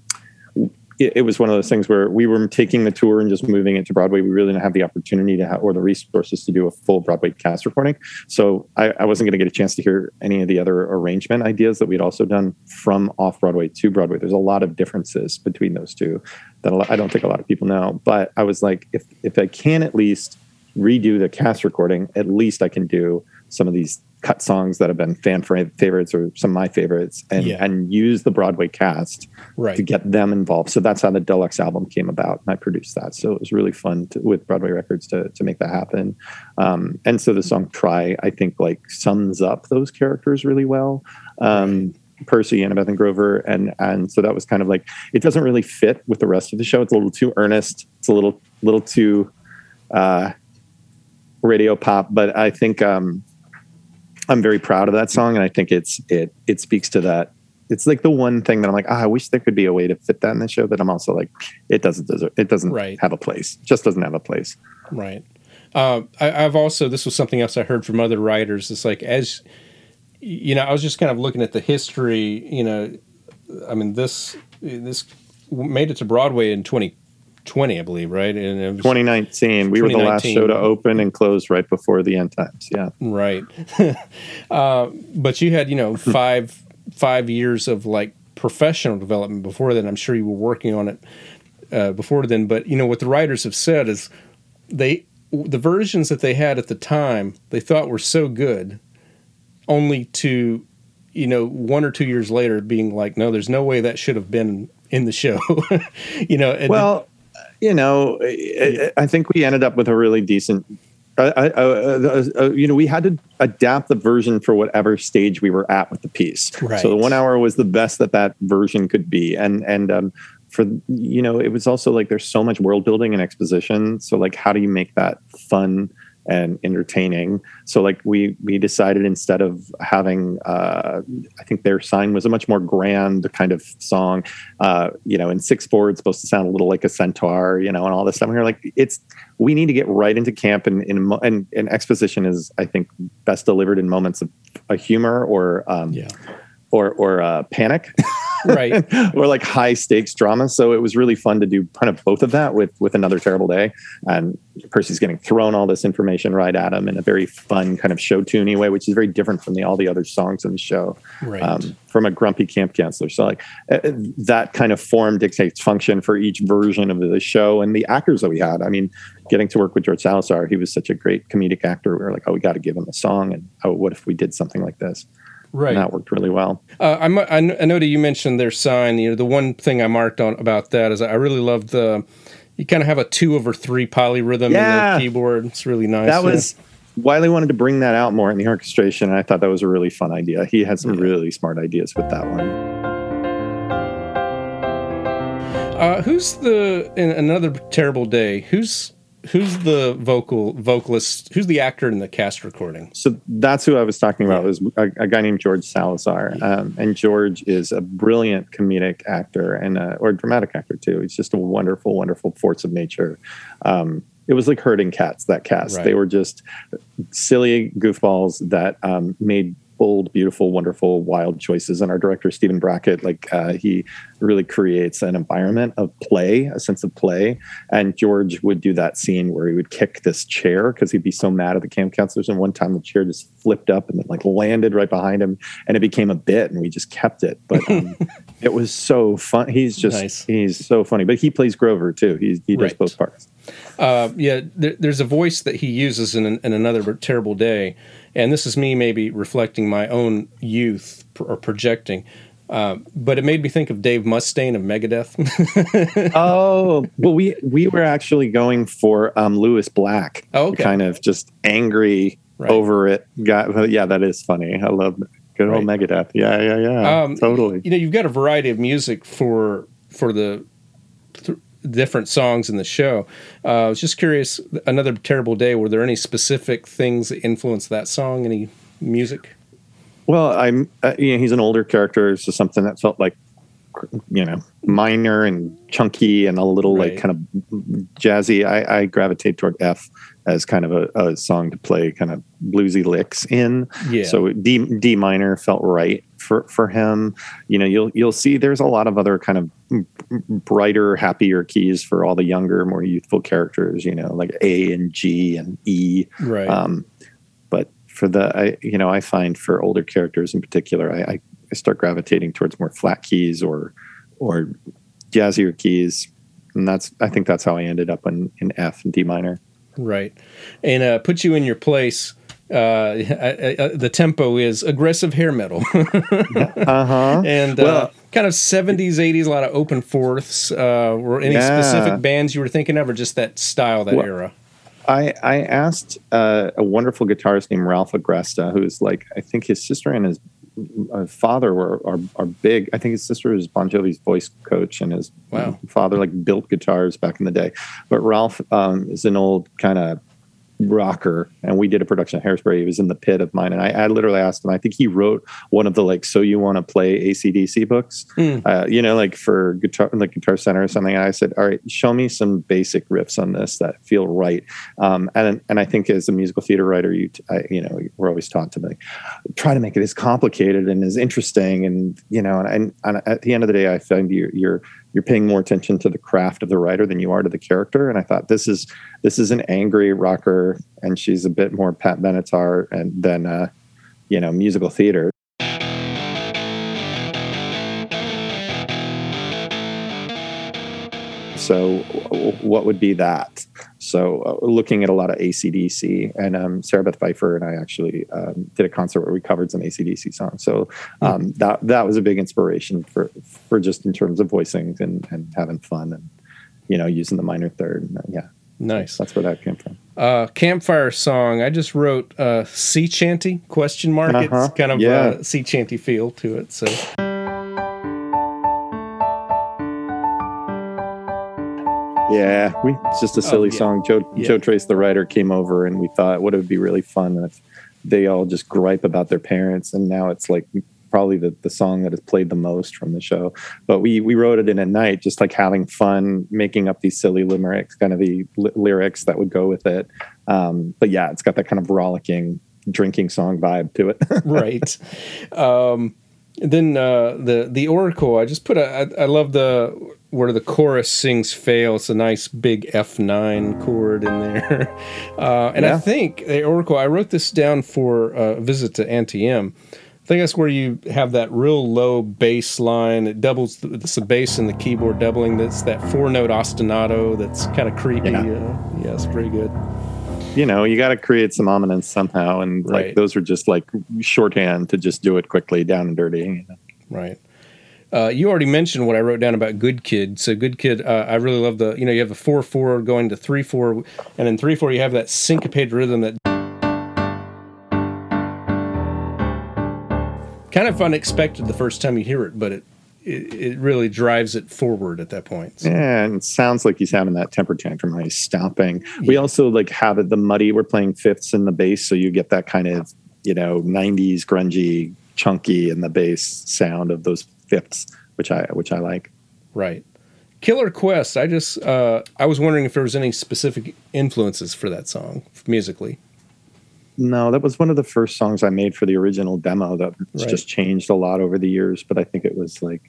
it, it, was one of those things where we were taking the tour and just moving it to Broadway. We really didn't have the opportunity to have or the resources to do a full Broadway cast recording. So I, I wasn't going to get a chance to hear any of the other arrangement ideas that we'd also done from off Broadway to Broadway. There's a lot of differences between those two that I don't think a lot of people know. But I was like, if if I can at least redo the cast recording, at least I can do some of these cut songs that have been fan favorites or some of my favorites and yeah. and use the Broadway cast right. to get them involved. So that's how the deluxe album came about. And I produced that. So it was really fun to, with Broadway Records to to make that happen. Um, and so the song "Try" I think like sums up those characters really well. Um, Percy, Annabeth, and Grover, and and so that was kind of like it doesn't really fit with the rest of the show. It's a little too earnest. It's a little little too uh, radio pop, but I think um, I'm very proud of that song, and I think it's it it speaks to that. It's like the one thing that I'm like, ah, I wish there could be a way to fit that in the show. That I'm also like, it doesn't deserve, it doesn't right. have a place. It just doesn't have a place. Right. Uh, I, have also this was something else I heard from other writers. It's like as you know, I was just kind of looking at the history. You know, I mean this this made it to Broadway in 20 20, I believe, right? And it was 2019. We 2019. were the last show to open and close right before the end times. Yeah. Right. uh, but you had, you know, five five years of like professional development before then. I'm sure you were working on it uh, before then. But you know what the writers have said is they the versions that they had at the time they thought were so good, only to you know one or two years later being like, no, there's no way that should have been in the show. you know. well you know, I think we ended up with a really decent. Uh, uh, uh, uh, you know, we had to adapt the version for whatever stage we were at with the piece. Right. So the one hour was the best that that version could be, and and um, for you know, it was also like there's so much world building and exposition. So like, how do you make that fun? And entertaining. So like we we decided instead of having uh, I think their sign was a much more grand kind of song. Uh, you know, in six four it's supposed to sound a little like a centaur, you know, and all this stuff. And we're like, it's we need to get right into camp and and and, and exposition is I think best delivered in moments of a humor or um, yeah. Or or uh, panic. right. Or like high stakes drama. So it was really fun to do kind of both of that with with another terrible day. And percy's getting thrown all this information right at him in a very fun kind of show tuney way which is very different from the all the other songs in the show right. um, from a grumpy camp counselor. So like uh, that kind of form dictates function for each version of the show and the actors that we had. I mean getting to work with george salazar he was such a great comedic actor we were like oh we got to give him a song and oh what if we did something like this Right. And that worked really well. Uh, I'm, I know that you mentioned their sign. You know, the one thing I marked on about that is I really love the, you kind of have a two over three polyrhythm yeah. in the keyboard. It's really nice. That was, Wiley wanted to bring that out more in the orchestration, and I thought that was a really fun idea. He had some yeah. really smart ideas with that one. Uh, who's the in another terrible day? Who's who's the vocal vocalist? Who's the actor in the cast recording? So that's who I was talking about. Was a, a guy named George Salazar, um, and George is a brilliant comedic actor and a, or dramatic actor too. He's just a wonderful, wonderful force of nature. Um, it was like herding cats. That cast, Right. they were just silly goofballs that um, made bold, beautiful, wonderful, wild choices. And our director Stephen Brackett, like uh, he really creates an environment of play, a sense of play. And George would do that scene where he would kick this chair because he'd be so mad at the camp counselors. And one time the chair just flipped up and then like landed right behind him, and it became a bit, and we just kept it. But um, it was so fun. He's just Nice. he's so funny. But he plays Grover too. He he does Right. both parts. Uh, yeah, there, there's a voice that he uses in, in another terrible day, and this is me maybe reflecting my own youth or projecting. Uh, but it made me think of Dave Mustaine of Megadeth. oh well, we we were actually going for um, Lewis Black. Oh, okay. kind of just angry Right. over it. Guy, well, yeah, that is funny. I love good old Megadeth. Yeah, yeah, yeah. Um, totally. You know, you've got a variety of music for for the th- different songs in the show. Uh, I was just curious. Another terrible day. Were there any specific things that influenced that song? Any music? Well, I'm. Uh, you know, he's an older character, so something that felt like, you know, minor and chunky and a little Right. like kind of jazzy. I, I gravitate toward F as kind of a, a song to play kind of bluesy licks in. Yeah. So D D minor felt right for for him. You know, you'll you'll see there's a lot of other kind of brighter, happier keys for all the younger, more youthful characters. You know, like A and G and E. Right. Um, but for the, I, you know, I find for older characters in particular, I, I, I start gravitating towards more flat keys or, or jazzier keys. And that's, I think that's how I ended up in, in F and D minor. Right. And uh, put you in your place. Uh, I, I, the tempo is aggressive hair metal Uh huh. and uh, kind of 70s, 80s, a lot of open fourths. Uh, were any Yeah. specific bands you were thinking of, or just that style, that Well, era? I, I asked uh, a wonderful guitarist named Ralph Agresta, who's like, I think his sister and his uh, father were are, are big. I think his sister is Bon Jovi's voice coach, and his Wow. father like built guitars back in the day. But Ralph um, is an old kind of rocker, and we did a production of Hairspray. He was in the pit of mine, and I, I literally asked him. I think he wrote one of the like, "So you want to play ACDC books?" Hmm. Uh, you know, like for guitar, like Guitar Center or something. And I said, "All right, show me some basic riffs on this that feel right." Um, and and I think as a musical theater writer, you t- I, you know we're always taught to like try to make it as complicated and as interesting, and you know, and, and, and at the end of the day, I find you, you're you're paying more attention to the craft of the writer than you are to the character. And I thought this is this is an angry rocker, and she's a bit more Pat Benatar and than uh, you know musical theater. So, what would be that? So, uh, looking at a lot of ACDC, and um, Sarah Beth Pfeifer and I actually um, did a concert where we covered some ACDC songs. So, um, that that was a big inspiration for for just in terms of voicings and, and having fun and you know using the minor third. And, uh, yeah, Nice. that's where that came from. Uh, campfire song. I just wrote uh, sea chanty question mark. Uh-huh. It's kind of Yeah. uh, sea chanty feel to it. So Yeah, we it's just a silly yeah. song. Joe Yeah. Joe Tracz, the writer, came over and we thought what it would be really fun if they all just gripe about their parents, and now it's like probably the, the song that is played the most from the show. But we we wrote it in a night, just like having fun, making up these silly limericks, kind of the li- lyrics that would go with it. Um, but yeah, it's got that kind of rollicking drinking song vibe to it. right. Um, then uh, the the oracle. I just put a. I, I love the where the chorus sings fail. It's a nice big F nine chord in there, uh, and I think the oracle. I wrote this down for a visit to Aunty Em. I think that's where you have that real low bass line. It doubles. The, it's the bass and the keyboard doubling. That's that four note ostinato. That's kind of creepy. Yeah. Uh, yeah, it's pretty good. you know, you got to create some ominence somehow, and Right. like those are just like shorthand to just do it quickly, down and dirty. You know? Right. Uh, you already mentioned what I wrote down about Good Kid. So Good Kid, uh, I really love the you know you have a four four going to three four, and in three four you have that syncopated rhythm that kind of unexpected the first time you hear it, but it it, it really drives it forward at that point. So. Yeah, and it sounds like he's having that temper tantrum when he's stomping. We also like have it the muddy. We're playing fifths in the bass, so you get that kind of you know '90s grungy, chunky in the bass sound of those fifths, which I which I like. Right. Killer Quest. I just uh, I was wondering if there was any specific influences for that song musically. No, that was one of the first songs I made for the original demo that Right. just changed a lot over the years. But I think it was like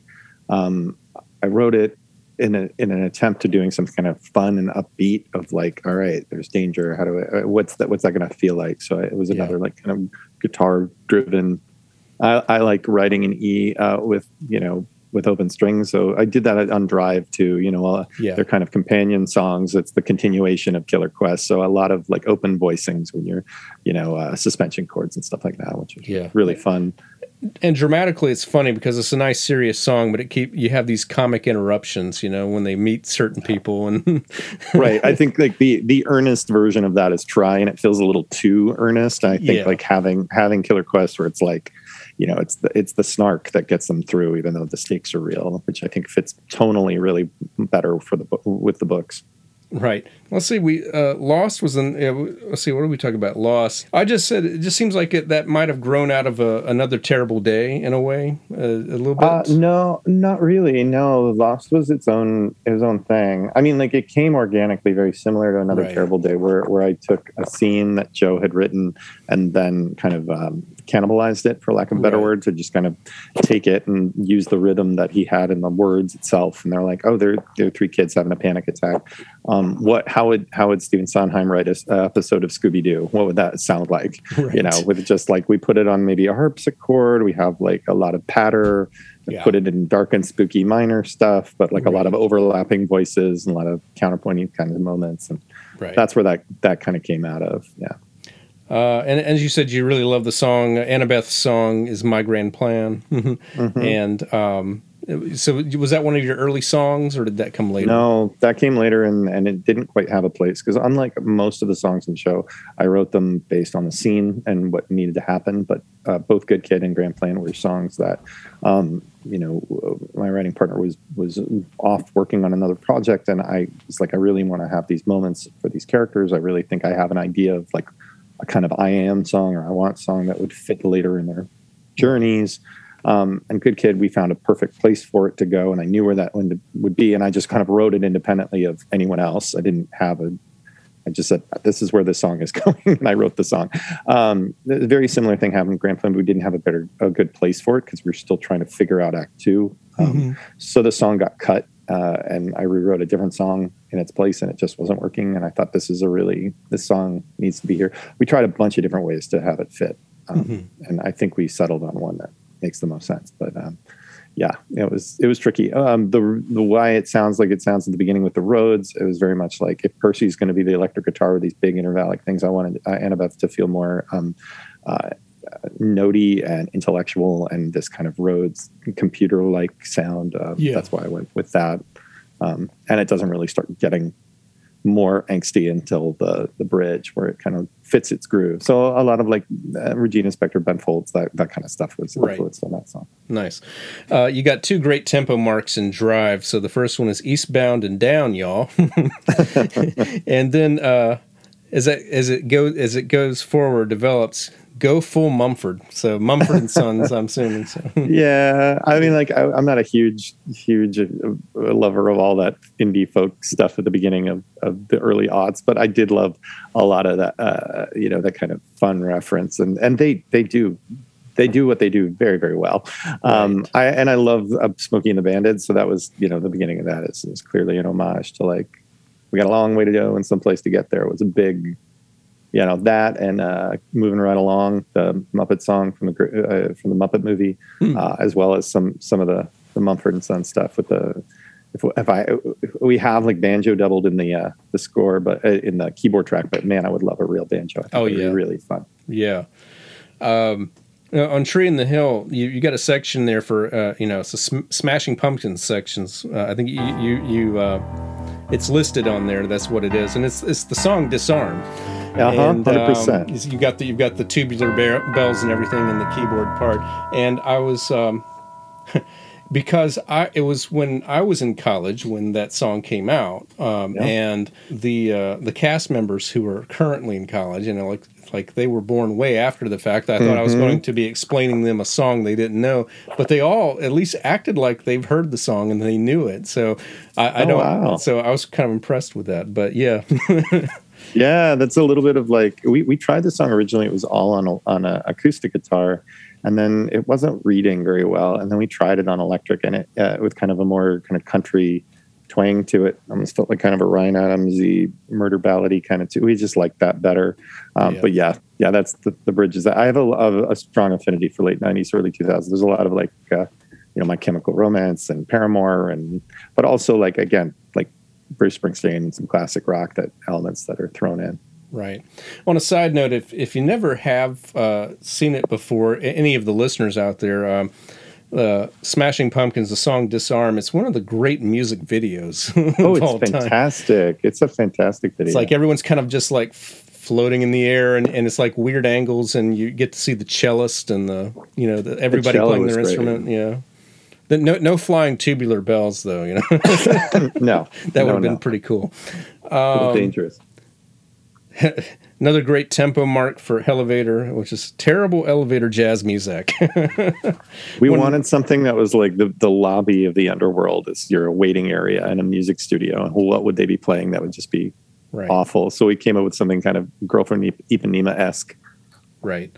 um, I wrote it in a in an attempt to doing some kind of fun and upbeat of like, all right, there's danger. How do I? uh, What's that? What's that going to feel like? So it was Yeah. another like kind of guitar driven. I, I like writing in E uh, with you know with open strings. So I did that on Drive too. You know, uh, Yeah. they're kind of companion songs. It's the continuation of Killer Quest. So a lot of like open voicings when you're, you know, uh, suspension chords and stuff like that, which is Yeah. really fun. and dramatically it's funny because it's a nice serious song but it keep you have these comic interruptions you know when they meet certain people and right. I think like the the earnest version of that is try, and it feels a little too earnest. I think Yeah. like having having Killer Quest where it's like, you know, it's the it's the snark that gets them through, even though the stakes are real, which I think fits tonally really better for the with the books. right let's see we uh lost was in yeah, let's see what are we talking about lost i just said it just seems like it that might have grown out of a, another terrible day in a way uh, a little bit Uh, no, not really. No, Lost was its own its own thing. I mean, like it came organically, very similar to Another Right. Terrible Day, where where I took a scene that Joe had written and then kind of um, cannibalized it, for lack of a better Right. word, to just kind of take it and use the rhythm that he had in the words itself. And they're like, oh, there there are three kids having a panic attack. Um, what? How would how would Stephen Sondheim write an episode of Scooby Doo? What would that sound like? Right. You know, with just like we put it on maybe a harpsichord. We have like a lot of patter. Yeah. Put it in dark and spooky minor stuff, but like a lot of overlapping voices and a lot of counterpointing kind of moments, and right that's where that that kind of came out of. Yeah. uh and as you said you really love the song annabeth's song is my grand plan Mm-hmm. and um so was that one of your early songs or did that come later No, that came later, and and it didn't quite have a place because unlike most of the songs in the show, I wrote them based on the scene and what needed to happen. But uh, both Good Kid and Grand Plan were songs that, um, you know, my writing partner was was off working on another project, and I was like, I really want to have these moments for these characters. I really think I have an idea of like a kind of I am song or I want song that would fit later in their journeys. Um, and Good Kid, we found a perfect place for it to go, and I knew where that one would be, and I just kind of wrote it independently of anyone else. I didn't have a. I just said this is where this song is going, and I wrote the song. Um, a very similar thing happened in Grand Plan. but We didn't have a better, a good place for it because we were still trying to figure out Act Two. Um, So the song got cut, uh, and I rewrote a different song in its place, and it just wasn't working. And I thought this is a really this song needs to be here. We tried a bunch of different ways to have it fit, um, and I think we settled on one that makes the most sense. But um, yeah, it was it was tricky. Um, the the why it sounds like it sounds at the beginning with the Rhodes. It was very much like if Percy's going to be the electric guitar with these big intervallic things. I wanted uh, Annabeth to feel more um, uh, notey and intellectual, and this kind of Rhodes computer like sound. Yeah. That's why I went with that. Um, and it doesn't really start getting more angsty until the the bridge where it kind of fits its groove. So a lot of like uh, Regina Spektor, Ben Folds, that that kind of stuff was Right. influenced on that song. Nice. Uh, you got two great tempo marks in Drive. So the first one is eastbound and down, y'all, and then uh, as it as it goes as it goes forward, develops go full Mumford. So Mumford and Sons, I'm assuming. So yeah i mean like I, i'm not a huge huge lover of all that indie folk stuff at the beginning of, of the early aughts but i did love a lot of that uh, you know that kind of fun reference and and they they do they do what they do very very well um i and i love uh, smokey and the bandits so that was you know the beginning of that is, is clearly an homage to like we got a long way to go and some place to get there it was a big you know that and uh, moving right along the Muppet song from the uh, from the Muppet movie, uh, as well as some some of the the Mumford and Son stuff with the. If, if I if we have like banjo doubled in the uh, the score, but uh, in the keyboard track, but man, I would love a real banjo. I think Oh, yeah. really fun. yeah. Um, on Tree in the Hill, you, you got a section there for uh, you know it's a sm- Smashing Pumpkins sections. Uh, I think you you, you uh, it's listed on there. That's what it is, and it's it's the song Disarm. Uh-huh, um, 100%. you got the you've got the tubular bells and everything in the keyboard part. And I was um, because I it was when I was in college when that song came out, um, yeah. and the uh, the cast members who are currently in college, you know, like like they were born way after the fact. I mm-hmm. thought I was mm-hmm. going to be explaining them a song they didn't know, but they all at least acted like they've heard the song and they knew it. So I, I oh, don't. Wow. So I was kind of impressed with that. But yeah. yeah, that's a little bit of like we we tried the song originally. It was all on a, on an acoustic guitar, and then it wasn't reading very well. And then we tried it on electric, and it uh, with kind of a more kind of country twang to it. Almost felt like kind of a Ryan Adamsy murder ballady kind of too. We just like that better. Um, yeah. But yeah, yeah, that's the, the bridges. I have a, a, a, strong affinity for late '90s, early 2000s. There's a lot of like, uh, you know, My Chemical Romance and Paramore, and but also like again, Bruce Springsteen and some classic rock that elements that are thrown in. Right. On a side note, if if you never have uh, seen it before, any of the listeners out there. Um, uh, Smashing Pumpkins, the song "Disarm." It's one of the great music videos. oh, it's fantastic! Time. It's a fantastic video. It's like everyone's kind of just like floating in the air, and, and it's like weird angles, and you get to see the cellist and the you know the, everybody the playing their great. instrument. Yeah. The, no, no flying tubular bells though. You know. no, that would have been no. pretty cool. Um, dangerous. Another great tempo mark for Elevator, which is terrible elevator jazz music. we when, wanted something that was like the, the lobby of the underworld is your waiting area in a music studio. And what would they be playing that would just be right. awful? So we came up with something kind of Girl from Ipanema esque. Right.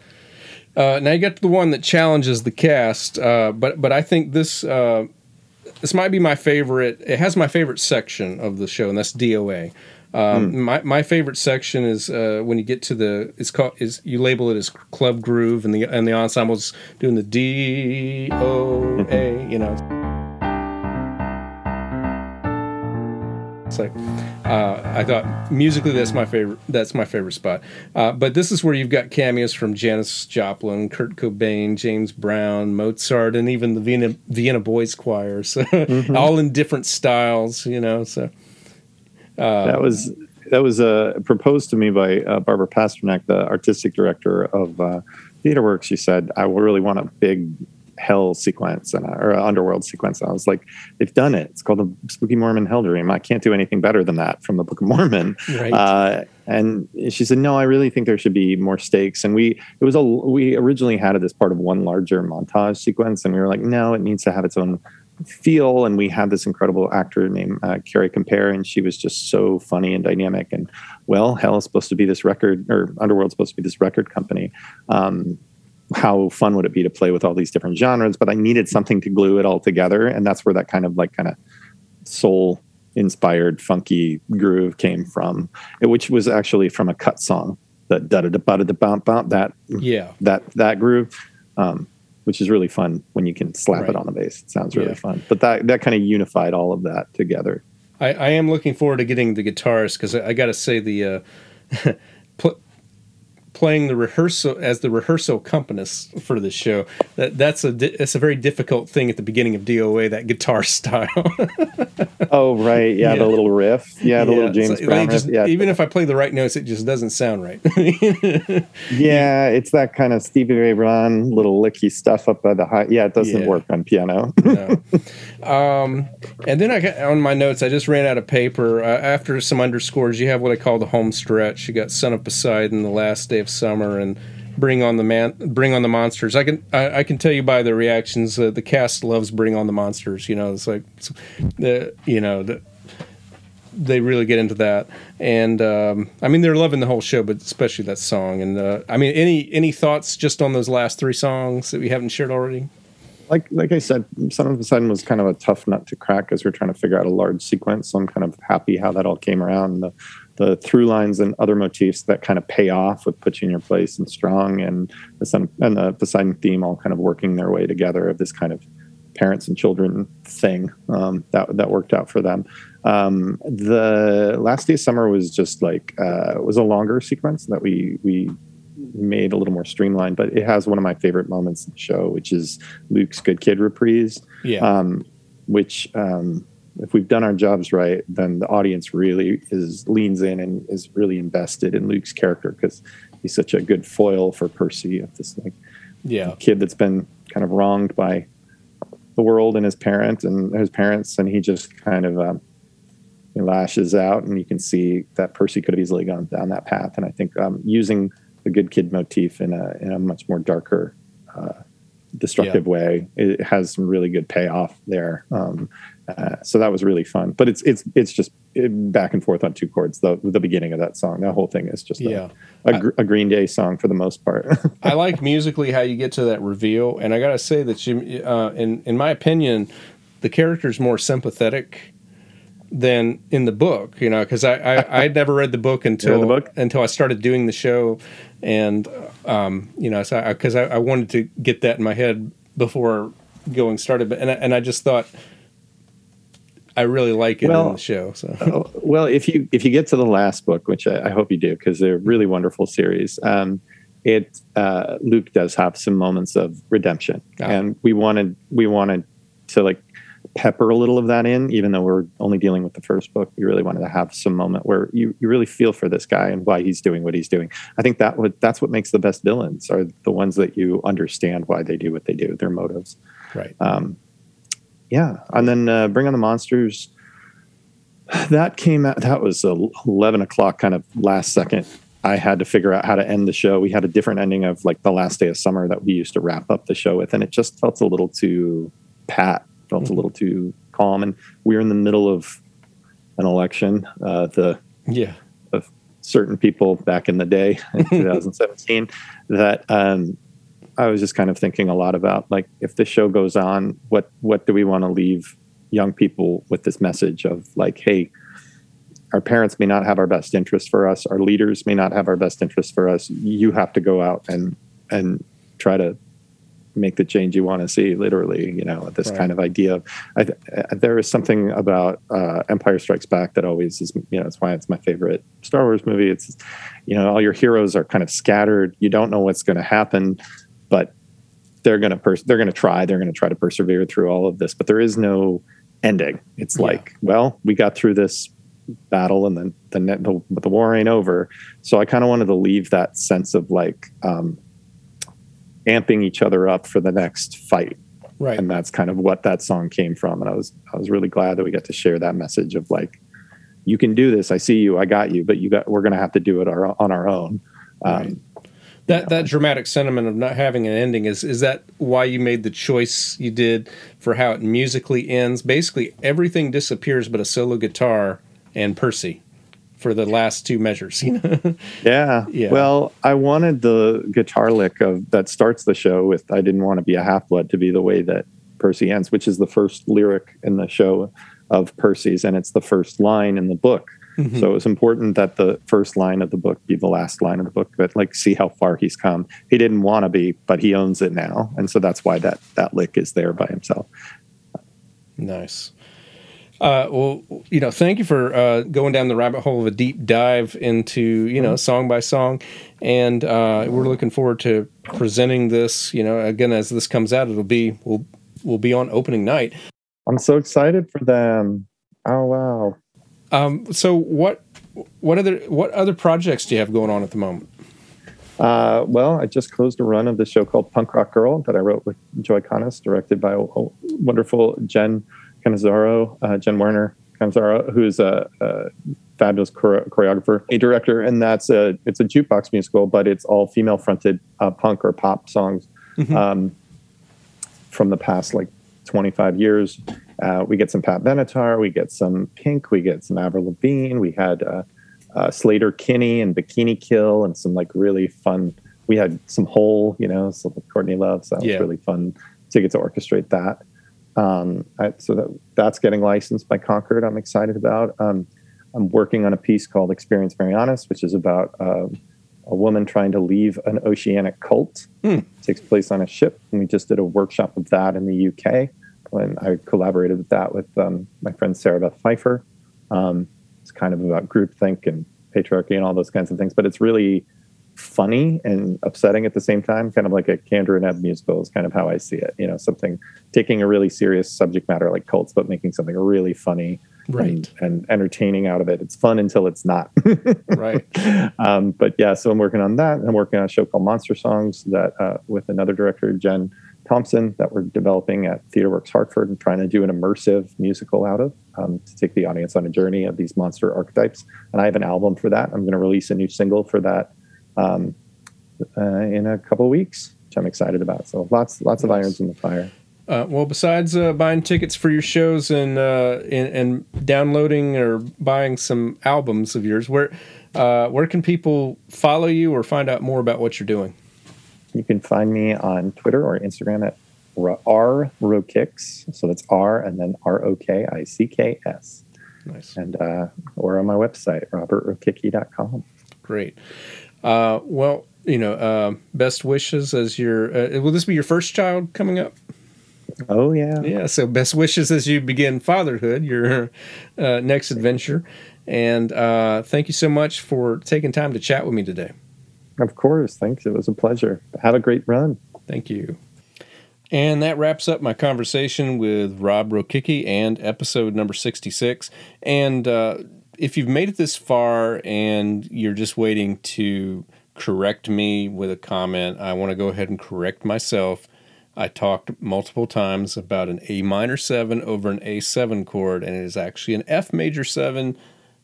Uh, now you get to the one that challenges the cast, uh, but but I think this uh, this might be my favorite. It has my favorite section of the show, and that's DOA. Um, mm. My my favorite section is uh, when you get to the it's called is you label it as club groove and the and the ensemble's doing the D O A you know. It's like uh, I thought musically that's my favorite that's my favorite spot. Uh, but this is where you've got cameos from Janis Joplin, Kurt Cobain, James Brown, Mozart, and even the Vienna Vienna Boys Choir. So mm-hmm. all in different styles, you know. So uh, that was that was uh, proposed to me by uh, Barbara Pasternak, the artistic director of uh, TheaterWorks. She said, "I really want a big hell sequence and or underworld sequence." And I was like, "They've done it. It's called the Spooky Mormon Hell Dream. I can't do anything better than that from the Book of Mormon." Right. Uh, and she said, "No, I really think there should be more stakes." And we it was a we originally had it as part of one larger montage sequence, and we were like, "No, it needs to have its own." feel. And we had this incredible actor named uh, Carrie Compere and she was just so funny and dynamic. And well, Hell is supposed to be this record, or Underworld's supposed to be this record company. Um, how fun would it be to play with all these different genres? But I needed something to glue it all together, and that's where that kind of like kind of soul inspired funky groove came from, which was actually from a cut song that da da da da da bump bump that yeah that that groove. Um, which is really fun when you can slap right. it on the bass. It sounds really yeah. fun. But that that kind of unified all of that together. I, I am looking forward to getting the guitars because I, I got to say the uh, playing the rehearsal as the rehearsal accompanist for this show. That that's a it's a very difficult thing at the beginning of DOA that guitar style. oh right, yeah, yeah, the little riff, yeah, the yeah. little James so, Brown just, riff. Yeah, even if I play the right notes, it just doesn't sound right. yeah, it's that kind of Stevie Ray Vaughan little licky stuff up by the high. Yeah, it doesn't yeah. work on piano. no. um, and then I got on my notes. I just ran out of paper. Uh, after some underscores, you have what I call the home stretch. You got Son of Poseidon, the last day summer and bring on the man bring on the monsters i can i, I can tell you by the reactions uh, the cast loves bring on the monsters you know it's like the you know the, they really get into that and um, i mean they're loving the whole show but especially that song and uh, i mean any any thoughts just on those last three songs that we haven't shared already like like I said, Son of Poseidon was kind of a tough nut to crack as we're trying to figure out a large sequence. So I'm kind of happy how that all came around. The the through lines and other motifs that kind of pay off with put you in your place and strong and the sun and the Poseidon theme all kind of working their way together of this kind of parents and children thing um, that that worked out for them. Um, the last day of summer was just like uh, was a longer sequence that we we made a little more streamlined, but it has one of my favorite moments in the show, which is Luke's good kid reprise. Yeah. Um, which um, if we've done our jobs right, then the audience really is leans in and is really invested in Luke's character because he's such a good foil for Percy of this like yeah kid that's been kind of wronged by the world and his parent and his parents, and he just kind of um, he lashes out, and you can see that Percy could have easily gone down that path. And I think um, using the good kid motif in a in a much more darker, uh, destructive yeah. way, it has some really good payoff there. Um, uh, so that was really fun. But it's it's it's just back and forth on two chords. The the beginning of that song, that whole thing is just a, yeah. a, a Green Day song for the most part. I like musically how you get to that reveal, and I gotta say that you, uh, in in my opinion, the character's more sympathetic than in the book. You know, because I, I I'd never read the book until the book? until I started doing the show, and um, you know, so because I, I, I wanted to get that in my head before going started, but and I, and I just thought I really like it well, in the show. So, uh, well, if you if you get to the last book, which I, I hope you do, because they're a really wonderful series. Um, it uh, Luke does have some moments of redemption, oh. and we wanted we wanted to like pepper a little of that in, even though we're only dealing with the first book. We really wanted to have some moment where you, you really feel for this guy and why he's doing what he's doing. I think that would that's what makes the best villains are the ones that you understand why they do what they do, their motives. Right. Um, yeah, and then uh, Bring on the Monsters. That came out. That was eleven o'clock, kind of last second. I had to figure out how to end the show. We had a different ending of like the last day of summer that we used to wrap up the show with, and it just felt a little too pat, felt mm-hmm. a little too calm. And we were in the middle of an election. Uh, the yeah of certain people back in the day in 2017 that um, I was just kind of thinking a lot about like if this show goes on, what what do we want to leave young people with this message of like, hey, our parents may not have our best interest for us, our leaders may not have our best interest for us. You have to go out and and try to make the change you want to see literally you know this right. kind of idea of I, there is something about uh, empire strikes back that always is you know that's why it's my favorite star wars movie it's you know all your heroes are kind of scattered you don't know what's going to happen but they're going to pers- they're going to try they're going to try to persevere through all of this but there is no ending. It's yeah. like well we got through this battle and then the, the, the, the war ain't over. So i kind of wanted to leave that sense of like um, amping each other up for the next fight. Right. And that's kind of what that song came from. And i was i was really glad that we got to share that message of like you can do this. I see you. I got you. But you got we're going to have to do it our, on our own. Um, right that that dramatic sentiment of not having an ending is is that why you made the choice you did for how it musically ends? Basically, everything disappears but a solo guitar and Percy for the last two measures. You know? yeah. Yeah. Well, I wanted the guitar lick of that starts the show with "I didn't want to be a half blood" to be the way that Percy ends, which is the first lyric in the show of Percy's, and it's the first line in the book. Mm-hmm. So it was important that the first line of the book be the last line of the book, but like see how far he's come. He didn't want to be, but he owns it now. And so that's why that that lick is there by himself. Nice. Uh, well, you know, thank you for uh, going down the rabbit hole of a deep dive into, you know, mm-hmm. song by song. And uh, we're looking forward to presenting this, you know, again, as this comes out, it'll be, we'll, we'll be on opening night. I'm so excited for them. Oh, wow. Um, so what what other what other projects do you have going on at the moment? Uh, well, I just closed a run of the show called Punk Rock Girl that I wrote with Joe Iconis, directed by a, a wonderful Jen Canizaro, uh, Jen Werner Canizaro, who's a, a fabulous chore- choreographer, a director, and that's a it's a jukebox musical, but it's all female fronted uh, punk or pop songs mm-hmm. um, from the past like 25 years. Uh, we get some Pat Benatar, we get some Pink, we get some Avril Lavigne. We had uh, uh, Sleater-Kinney and Bikini Kill, and some like really fun. We had some Hole, you know, so Courtney Love. So that was really fun to get to orchestrate that. Um, I, so that that's getting licensed by Concord. I'm excited about. Um, I'm working on a piece called Experience Marianas, which is about uh, a woman trying to leave an oceanic cult. Hmm. It takes place on a ship, and we just did a workshop of that in the UK when I collaborated with that with um, my friend Sarah Beth Pfeifer. Um, it's kind of about groupthink and patriarchy and all those kinds of things, but it's really funny and upsetting at the same time, kind of like a Kander and Ebb musical is kind of how I see it. You know, something taking a really serious subject matter like cults, but making something really funny right. and, and entertaining out of it. It's fun until it's not. right. Um, but yeah, so I'm working on that. I'm working on a show called Monster Songs that uh, with another director, Jen Thompson that we're developing at TheaterWorks Hartford and trying to do an immersive musical out of um, to take the audience on a journey of these monster archetypes. And I have an album for that. I'm going to release a new single for that um, uh, in a couple of weeks, which I'm excited about. So lots lots of irons in the fire. Uh, well, besides uh, buying tickets for your shows and, uh, and, and downloading or buying some albums of yours, where uh, where can people follow you or find out more about what you're doing? You can find me on Twitter or Instagram at R Rokicks. So that's R and then R O K I C K S. Nice. And uh, or on my website, robertrokicki.com. Great. Uh, well, you know, uh, best wishes as your. Uh, will this be your first child coming up? Oh yeah. Yeah. So best wishes as you begin fatherhood, your uh, next adventure, and uh, thank you so much for taking time to chat with me today. Of course. Thanks. It was a pleasure. Have a great run. Thank you. And that wraps up my conversation with Rob Rokicki and episode number 66. And uh, if you've made it this far and you're just waiting to correct me with a comment, I want to go ahead and correct myself. I talked multiple times about an A minor 7 over an A7 chord, and it is actually an F major 7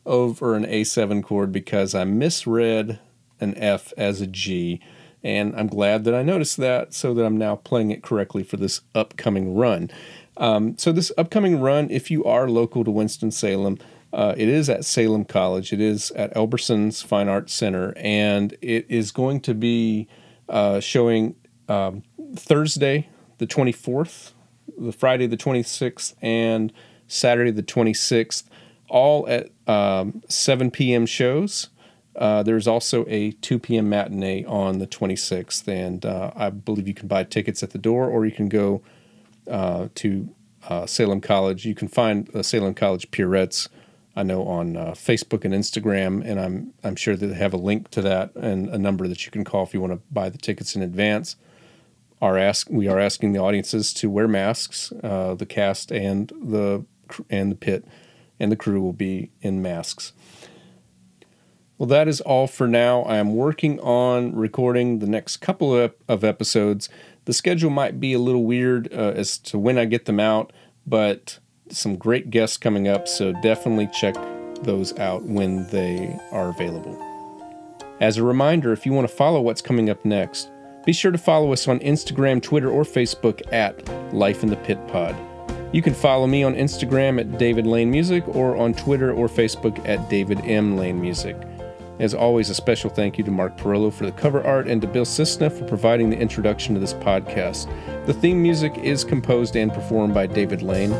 over an A7 chord because I misread an F as a G. And I'm glad that I noticed that so that I'm now playing it correctly for this upcoming run. Um, so, this upcoming run, if you are local to Winston-Salem, uh, it is at Salem College. It is at Elberson's Fine Arts Center, and it is going to be uh, showing um, Thursday, the 24th, the Friday, the 26th, and Saturday, the 26th, all at um, 7 p.m. shows. Uh, there's also a 2 p.m. matinee on the 26th, and uh, I believe you can buy tickets at the door or you can go uh, to uh, Salem College. You can find the Salem College Pierrettes, I know, on uh, Facebook and Instagram, and I'm, I'm sure that they have a link to that and a number that you can call if you want to buy the tickets in advance. Are ask, we are asking the audiences to wear masks. The cast and the and the pit and the crew will be in masks. Well, that is all for now. I am working on recording the next couple of, episodes. The schedule might be a little weird uh, as to when I get them out, but some great guests coming up, so definitely check those out when they are available. As a reminder, if you want to follow what's coming up next, be sure to follow us on Instagram, Twitter, or Facebook at Life in the Pit Pod. You can follow me on Instagram at David Lane Music or on Twitter or Facebook at David M. Lane Music. As always, a special thank you to Mark Perillo for the cover art and to Bill Cisna for providing the introduction to this podcast. The theme music is composed and performed by David Lane.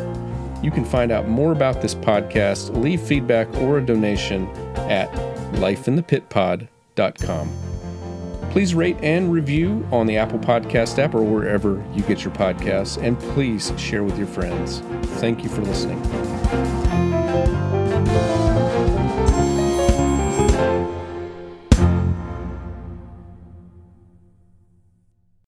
You can find out more about this podcast, leave feedback, or a donation at lifeinthepitpod.com. Please rate and review on the Apple Podcast app or wherever you get your podcasts, and please share with your friends. Thank you for listening.